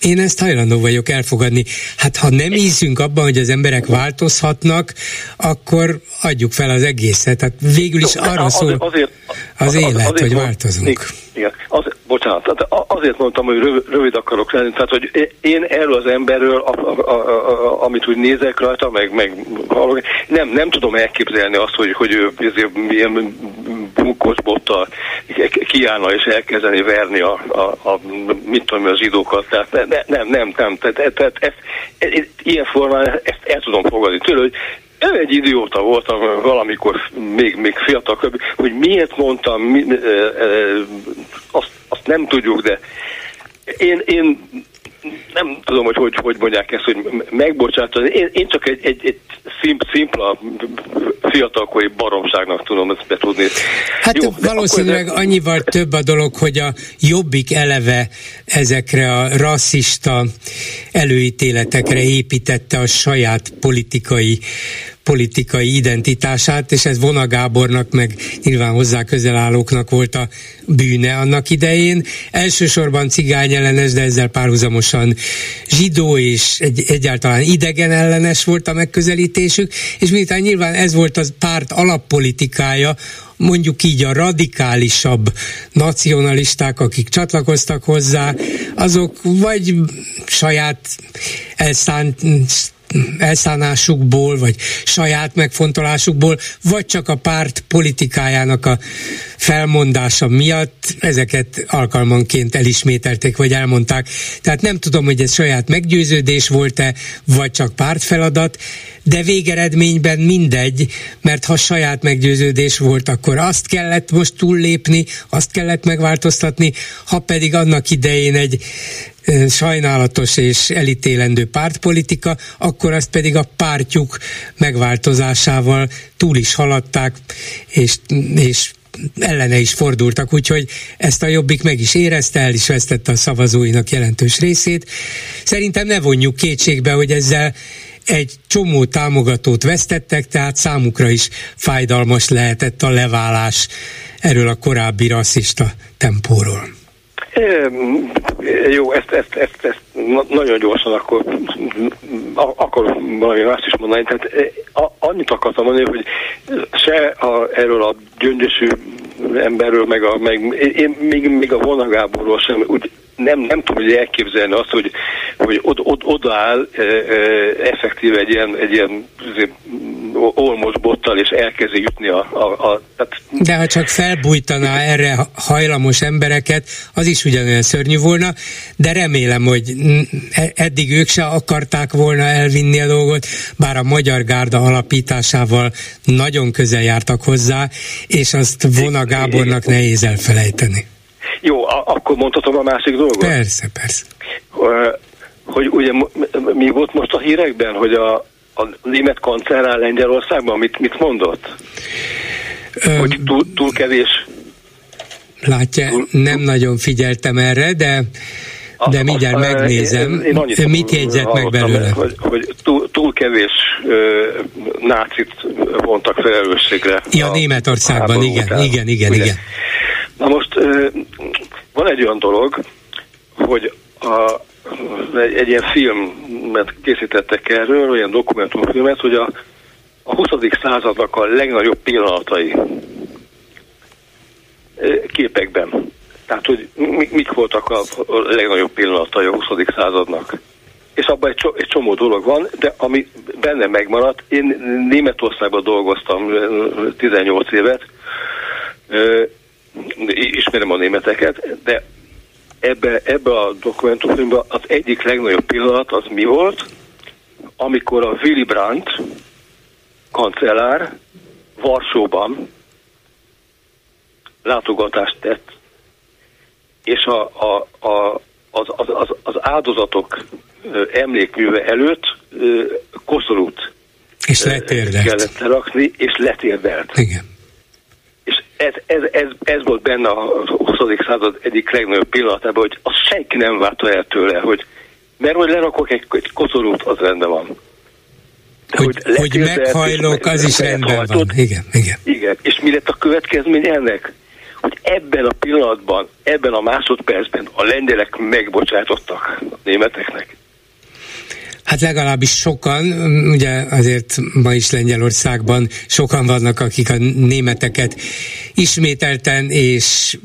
én ezt hajlandó vagyok elfogadni. Hát ha nem ízünk abban, hogy az emberek változhatnak, akkor adjuk fel az egészet. Tehát végül is arra szól azért, az élet, azért, hogy változunk. Igen, az, bocsánat, azért mondtam, hogy rövid, akarok lenni, tehát hogy én erről az emberről, a, a, a, a, amit úgy nézek rajta, meg, meg nem, nem tudom elképzelni azt, hogy, hogy ő milyen bunkos bottal kiállna és elkezdeni verni a, a, a mit tudom, a zsidókat, tehát ne, ne, nem, nem, nem, tehát, tehát ezt, ezt, ilyen formán ezt el tudom fogadni. Tőle, hogy ő egy idióta voltam valamikor még, még fiatal, hogy miért mondtam, mi, e, e, azt, azt nem tudjuk, de én, én nem tudom, hogy hogy, hogy mondják ezt, hogy megbocsátani. Én, én csak egy, egy, egy szimp, szimpla fiatalkori baromságnak tudom ezt betudni. Hát Jó, valószínűleg akkor... annyival több a dolog, hogy a jobbik eleve ezekre a rasszista előítéletekre építette a saját politikai politikai identitását, és ez Vona Gábornak, meg nyilván hozzá közelállóknak volt a bűne annak idején. Elsősorban cigány ellenes, de ezzel párhuzamosan zsidó és egy, egyáltalán idegen ellenes volt a megközelítésük, és miután nyilván ez volt az párt alappolitikája, mondjuk így a radikálisabb nacionalisták, akik csatlakoztak hozzá, azok vagy saját elszánt elszánásukból, vagy saját megfontolásukból, vagy csak a párt politikájának a felmondása miatt ezeket alkalmanként elismételték, vagy elmondták. Tehát nem tudom, hogy ez saját meggyőződés volt-e, vagy csak pártfeladat, de végeredményben mindegy, mert ha saját meggyőződés volt, akkor azt kellett most túllépni, azt kellett megváltoztatni, ha pedig annak idején egy sajnálatos és elítélendő pártpolitika, akkor azt pedig a pártjuk megváltozásával túl is haladták, és, és ellene is fordultak, úgyhogy ezt a Jobbik meg is érezte, el is vesztette a szavazóinak jelentős részét. Szerintem ne vonjuk kétségbe, hogy ezzel egy csomó támogatót vesztettek, tehát számukra is fájdalmas lehetett a leválás erről a korábbi rasszista tempóról. Jó, ezt, ezt, ezt, ezt nagyon gyorsan akkor akkor valami más is mondani. Tehát annyit akartam mondani, hogy se a, erről a gyöngyösű emberről, meg, a, meg én még, még a vonagáborról sem úgy nem, nem tudom hogy elképzelni azt, hogy, hogy od, od, odaáll e, e, effektív egy ilyen, egy ilyen olmos bottal, és elkezdi jutni a... a, a tehát... De ha csak felbújtaná erre hajlamos embereket, az is ugyanolyan szörnyű volna, de remélem, hogy e, eddig ők se akarták volna elvinni a dolgot, bár a Magyar Gárda alapításával nagyon közel jártak hozzá, és azt Vona Gábornak nehéz elfelejteni. Jó, a- akkor mondhatom a másik dolgot? Persze, persze. Hogy ugye mi volt most a hírekben, hogy a, a német kancellár Lengyelországban mit, mit mondott? Ö, hogy túl, túl kevés Látja, nem nagyon figyeltem erre, de de mindjárt megnézem. Én, én mit jegyzett meg belőle? Hogy, hogy túl, túl kevés ö, nácit vontak felelősségre. Ja, a, Németországban, igen, igen, igen, igen, igen. Na most van egy olyan dolog, hogy a, egy, egy ilyen filmet készítettek erről, olyan dokumentumfilmet, hogy a, a 20. századnak a legnagyobb pillanatai képekben. Tehát, hogy mik voltak a, legnagyobb pillanatai a 20. századnak. És abban egy, egy csomó dolog van, de ami benne megmaradt, én Németországban dolgoztam 18 évet, ismerem a németeket, de ebbe, ebbe a dokumentumfilmben az egyik legnagyobb pillanat az mi volt, amikor a Willy Brandt kancellár Varsóban látogatást tett, és a, a, a, az, az, az, az áldozatok emlékműve előtt koszorút és letérdelt. kellett lerakni, és letérdelt. Igen ez, ez, ez, ez volt benne a 20. század egyik legnagyobb pillanatában, hogy azt senki nem várta el tőle, hogy mert hogy lerakok egy, egy koszorút, az rendben van. De hogy, hogy, hogy meghajlok, az is rendben van. Igen, igen. Igen, és mi lett a következmény ennek? Ebben a pillanatban, ebben a másodpercben a lengyelek megbocsátottak a németeknek. Hát legalábbis sokan, ugye azért ma is Lengyelországban sokan vannak, akik a németeket ismételten és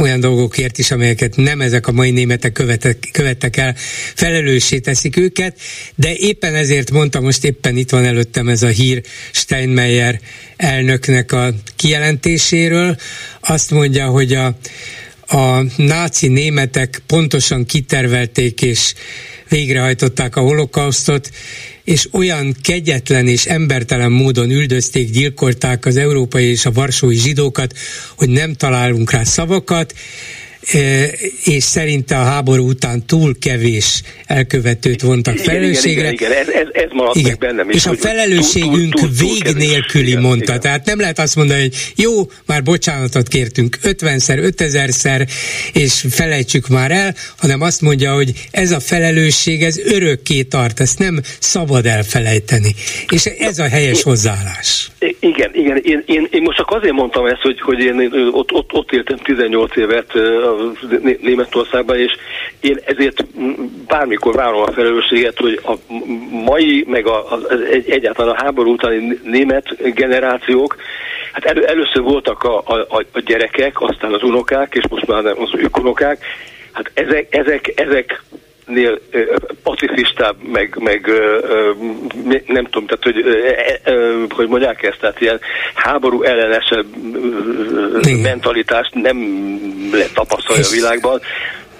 olyan dolgokért is, amelyeket nem ezek a mai németek követek, követtek el, felelőssé teszik őket, de éppen ezért mondtam, most éppen itt van előttem ez a hír Steinmeier elnöknek a kijelentéséről, azt mondja, hogy a, a náci németek pontosan kitervelték és végrehajtották a holokausztot, és olyan kegyetlen és embertelen módon üldözték, gyilkolták az európai és a varsói zsidókat, hogy nem találunk rá szavakat, és szerinte a háború után túl kevés elkövetőt vontak felelősségre. Igen, igen, igen, ez, ez, ez maradt igen. meg bennem is. És a felelősségünk túl, túl, túl, vég nélküli igen, mondta. Igen. Tehát nem lehet azt mondani, hogy jó, már bocsánatot kértünk 50-szer, 5000-szer, és felejtsük már el, hanem azt mondja, hogy ez a felelősség, ez örökké tart, ezt nem szabad elfelejteni. És ez a helyes hozzáállás. Igen, igen. Én, én, én most csak azért mondtam ezt, hogy, hogy én ott, ott, ott éltem 18 évet Németországban, és én ezért bármikor várom a felelősséget, hogy a mai, meg a, a, egyáltalán a háború utáni német generációk, hát elő, először voltak a, a, a gyerekek, aztán az unokák, és most már az unokák, hát ezek, ezek, ezek nél pacifistább, meg, meg nem tudom, tehát hogy, hogy mondják ezt, tehát ilyen háború ellenesebb mentalitást nem lehet tapasztalni a világban.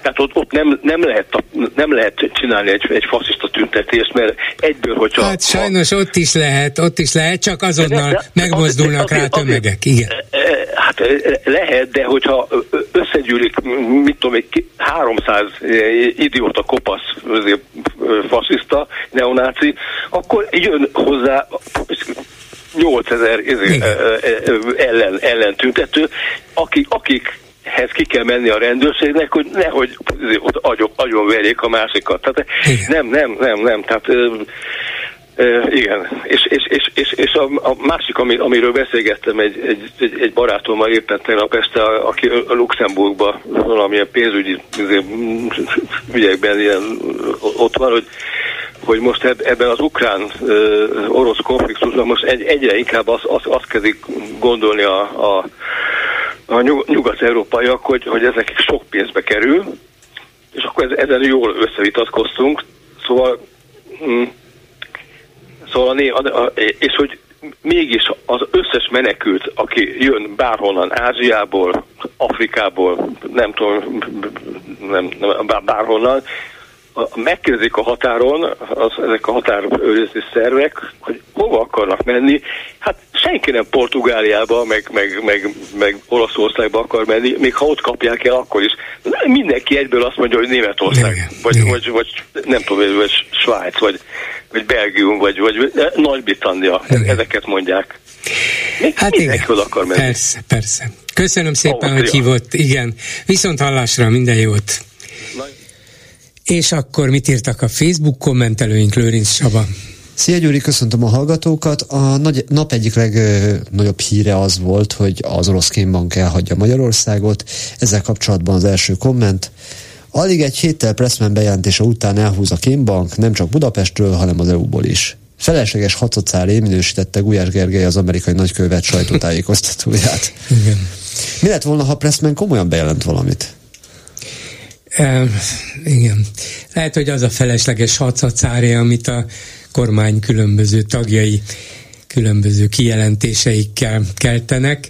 Tehát ott, ott nem, nem, lehet, nem lehet csinálni egy, egy faszista tüntetést, mert egyből, hogyha... Hát sajnos ott is lehet, ott is lehet, csak azonnal de, de, megmozdulnak rá tömegek, igen. E, e, hát e, lehet, de hogyha összegyűlik, mit tudom, egy 300 idióta kopasz faszista, neonáci, akkor jön hozzá 8000 ellen, ellen tüntető, akik, akik hez ki kell menni a rendőrségnek, hogy nehogy ott agyon, agyon verjék a másikat. Tehát nem, nem, nem, nem. Tehát E, igen, és, és, és, és, és a, a másik, ami, amiről beszélgettem egy, egy, egy, egy barátommal éppen tegnap este, aki a Luxemburgban valamilyen pénzügyi izé, ügyekben ilyen, ott van, hogy hogy most ebben az ukrán-orosz konfliktusban most egy, egyre inkább azt az, az kezdik gondolni a, a, a nyugat-európaiak, hogy, hogy ez nekik sok pénzbe kerül, és akkor ezen jól összevitatkoztunk, szóval mm, Szóval, a, a, és hogy mégis az összes menekült, aki jön bárhonnan, Ázsiából, Afrikából, nem tudom, nem, nem, bárhonnan, megkérdezik a határon, az, ezek a határőrizeti szervek, hogy hova akarnak menni. Hát senki nem Portugáliába, meg, meg, meg, meg Olaszországba akar menni, még ha ott kapják el, akkor is. Mindenki egyből azt mondja, hogy Németország, igen, vagy, igen. Vagy, vagy nem tudom, vagy Svájc, vagy, vagy Belgium, vagy, vagy Nagy-Britannia, ezeket mondják. Még hát igen, oda akar menni. Persze, persze. Köszönöm szépen, oh, hogy hívott. Igen. Viszont hallásra minden jót. És akkor mit írtak a Facebook kommentelőink, Lőrinc Saba? Szia Gyuri, köszöntöm a hallgatókat. A nagy, nap egyik legnagyobb híre az volt, hogy az orosz kémbank elhagyja Magyarországot. Ezzel kapcsolatban az első komment. Alig egy héttel Pressman bejelentése után elhúz a kémbank, nem csak Budapestről, hanem az EU-ból is. Felesleges hatszocálé minősítette Gulyás Gergely az amerikai nagykövet sajtótájékoztatóját. Igen. Mi lett volna, ha Pressman komolyan bejelent valamit? Igen. Lehet, hogy az a felesleges hatszacári, amit a kormány különböző tagjai különböző kijelentéseikkel keltenek.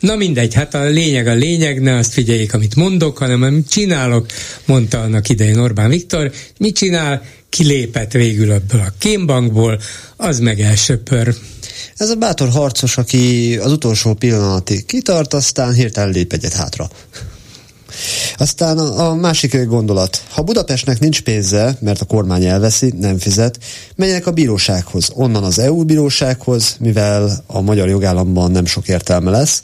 Na mindegy, hát a lényeg a lényeg, ne azt figyeljék, amit mondok, hanem amit csinálok, mondta annak idején Orbán Viktor. Mit csinál? Kilépett végül ebből a kémbankból, az meg elsöpör. Ez a bátor harcos, aki az utolsó pillanatig kitart, aztán hirtelen lép egyet hátra. Aztán a, a másik gondolat. Ha Budapestnek nincs pénze, mert a kormány elveszi, nem fizet, menjenek a bírósághoz. Onnan az EU bírósághoz, mivel a magyar jogállamban nem sok értelme lesz.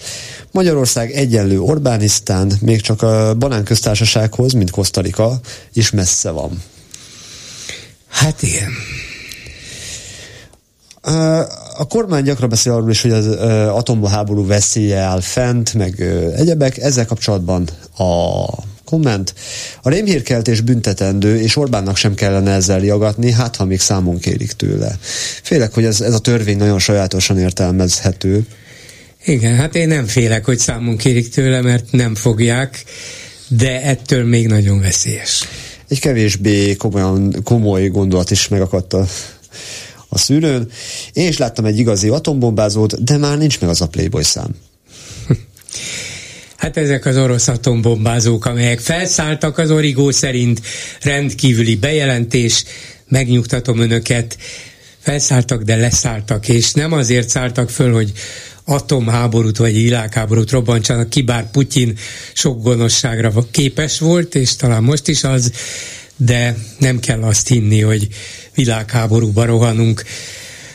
Magyarország egyenlő Orbánisztán, még csak a banánköztársasághoz, mint Kosztarika, is messze van. Hát igen. A kormány gyakran beszél arról is, hogy az atomháború veszélye áll fent, meg egyebek. Ezzel kapcsolatban a komment. A rémhírkeltés büntetendő, és Orbánnak sem kellene ezzel jagatni, hát ha még számon kérik tőle. Félek, hogy ez, ez a törvény nagyon sajátosan értelmezhető. Igen, hát én nem félek, hogy számon kérik tőle, mert nem fogják, de ettől még nagyon veszélyes. Egy kevésbé komolyan, komoly gondolat is megakadt a a szűrőn. Én is láttam egy igazi atombombázót, de már nincs meg az a Playboy szám. Hát ezek az orosz atombombázók, amelyek felszálltak az origó szerint, rendkívüli bejelentés, megnyugtatom önöket, felszálltak, de leszálltak, és nem azért szálltak föl, hogy atomháborút vagy világháborút robbantsanak ki, bár Putyin sok gonoszságra képes volt, és talán most is az, de nem kell azt hinni, hogy világháborúba rohanunk,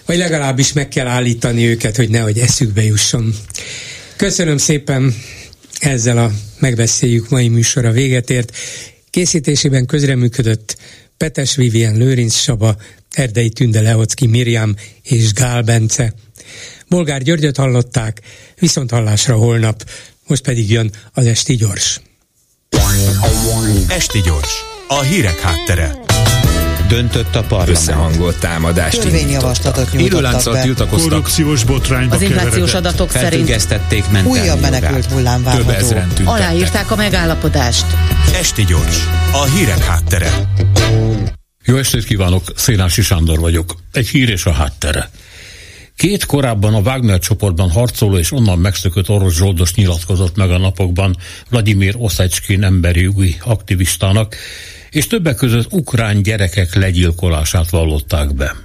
vagy legalábbis meg kell állítani őket, hogy nehogy eszükbe jusson. Köszönöm szépen, ezzel a megbeszéljük mai műsora véget ért. Készítésében közreműködött Petes Vivien Lőrinc Saba, Erdei Tünde Leocki Miriam és Gál Bence. Bolgár Györgyöt hallották, viszont hallásra holnap, most pedig jön az Esti Gyors. Esti Gyors, a hírek háttere döntött a parlament. Összehangolt támadást Törvényjavaslatot nyújtottak be. tiltakoztak. Korrupciós botrányba Az inflációs adatok szerint újabb menekült hullám várható. Aláírták a megállapodást. Esti gyors, a hírek háttere. Jó estét kívánok, Szénási Sándor vagyok. Egy hír és a háttere. Két korábban a Wagner csoportban harcoló és onnan megszökött orosz zsoldos nyilatkozott meg a napokban Vladimir Oszecskin emberi jogi aktivistának, és többek között ukrán gyerekek legyilkolását vallották be.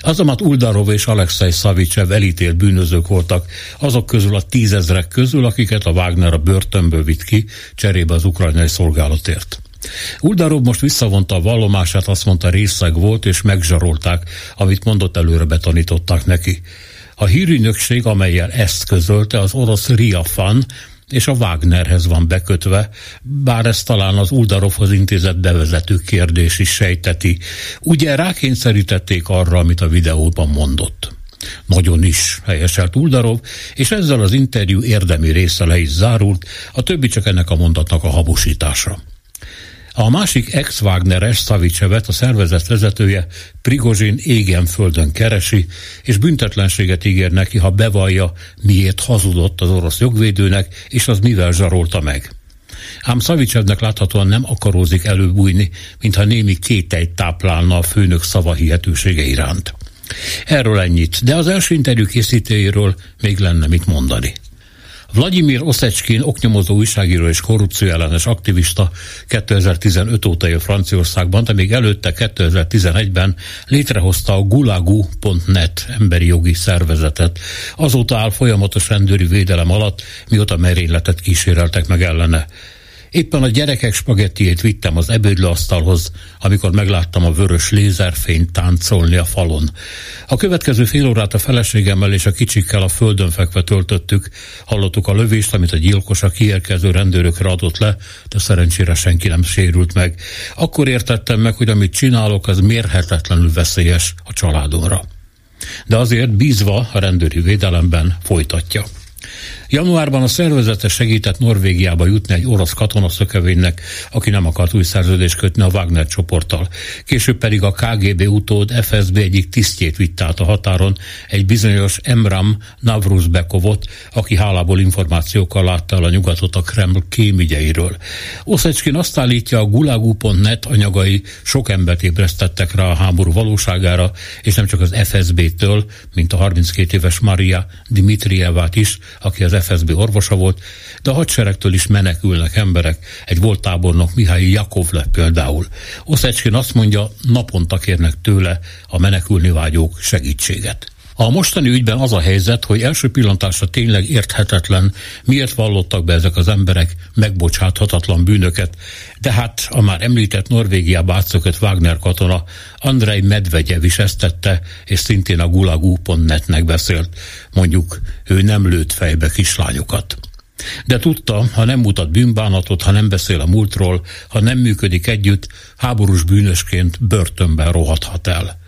Azomat Uldarov és Alexei Szavicsev elítélt bűnözők voltak azok közül a tízezrek közül, akiket a Wagner a börtönből vitt ki, cserébe az ukrajnai szolgálatért. Uldarov most visszavonta a vallomását, azt mondta részeg volt, és megzsarolták, amit mondott előre betanították neki. A hírügynökség, amelyel ezt közölte, az orosz Riafan, és a Wagnerhez van bekötve, bár ez talán az Uldarovhoz intézett bevezető kérdés is sejteti. Ugye rákényszerítették arra, amit a videóban mondott. Nagyon is helyeselt Uldarov, és ezzel az interjú érdemi része le is zárult, a többi csak ennek a mondatnak a habosítása. A másik ex-Wagneres Szavicsevet, a szervezet vezetője Prigozsin égen földön keresi, és büntetlenséget ígér neki, ha bevallja, miért hazudott az orosz jogvédőnek, és az mivel zsarolta meg. Ám Szavicsevnek láthatóan nem akarózik előbújni, mintha némi kételyt táplálna a főnök szava hihetősége iránt. Erről ennyit, de az első interjú készítőjéről még lenne mit mondani. Vladimir Oszecskin, oknyomozó újságíró és korrupcióellenes aktivista 2015 óta él Franciaországban, de még előtte 2011-ben létrehozta a gulagu.net emberi jogi szervezetet. Azóta áll folyamatos rendőri védelem alatt, mióta merényletet kíséreltek meg ellene. Éppen a gyerekek spagettiét vittem az ebédlőasztalhoz, amikor megláttam a vörös lézerfényt táncolni a falon. A következő fél órát a feleségemmel és a kicsikkel a földön fekve töltöttük. Hallottuk a lövést, amit a gyilkos a kiérkező rendőrökre adott le, de szerencsére senki nem sérült meg. Akkor értettem meg, hogy amit csinálok, az mérhetetlenül veszélyes a családomra. De azért bízva a rendőri védelemben folytatja. Januárban a szervezete segített Norvégiába jutni egy orosz katona szökevénynek, aki nem akart új szerződést kötni a Wagner csoporttal. Később pedig a KGB utód FSB egyik tisztjét vitt át a határon, egy bizonyos Emram Navruzbekovot, aki hálából információkkal látta el a nyugatot a Kreml kémügyeiről. Oszecskin azt állítja, a gulagu.net anyagai sok embert ébresztettek rá a háború valóságára, és nem csak az FSB-től, mint a 32 éves Maria Dimitrievát is, aki az FSB orvosa volt, de a hadseregtől is menekülnek emberek. Egy volt tábornok Mihály Jakovlev például. Oszecskin azt mondja, naponta kérnek tőle a menekülni vágyók segítséget. A mostani ügyben az a helyzet, hogy első pillantásra tényleg érthetetlen, miért vallottak be ezek az emberek megbocsáthatatlan bűnöket, de hát a már említett Norvégiába átszökött Wagner katona Andrei Medvegyev is ezt tette, és szintén a gulagu.net-nek beszélt. Mondjuk ő nem lőtt fejbe kislányokat. De tudta, ha nem mutat bűnbánatot, ha nem beszél a múltról, ha nem működik együtt, háborús bűnösként börtönben rohadhat el.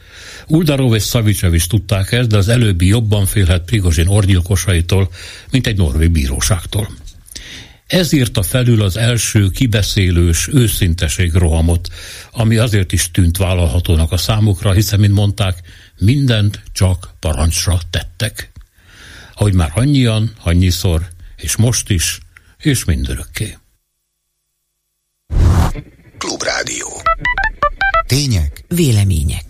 Uldarov és Szavicsev is tudták ezt, de az előbbi jobban félhet Prigozsin orgyilkosaitól, mint egy norvég bíróságtól. Ez írta felül az első kibeszélős őszinteség rohamot, ami azért is tűnt vállalhatónak a számukra, hiszen, mint mondták, mindent csak parancsra tettek. Ahogy már annyian, annyiszor, és most is, és mindörökké. Klubrádió. Tények, vélemények.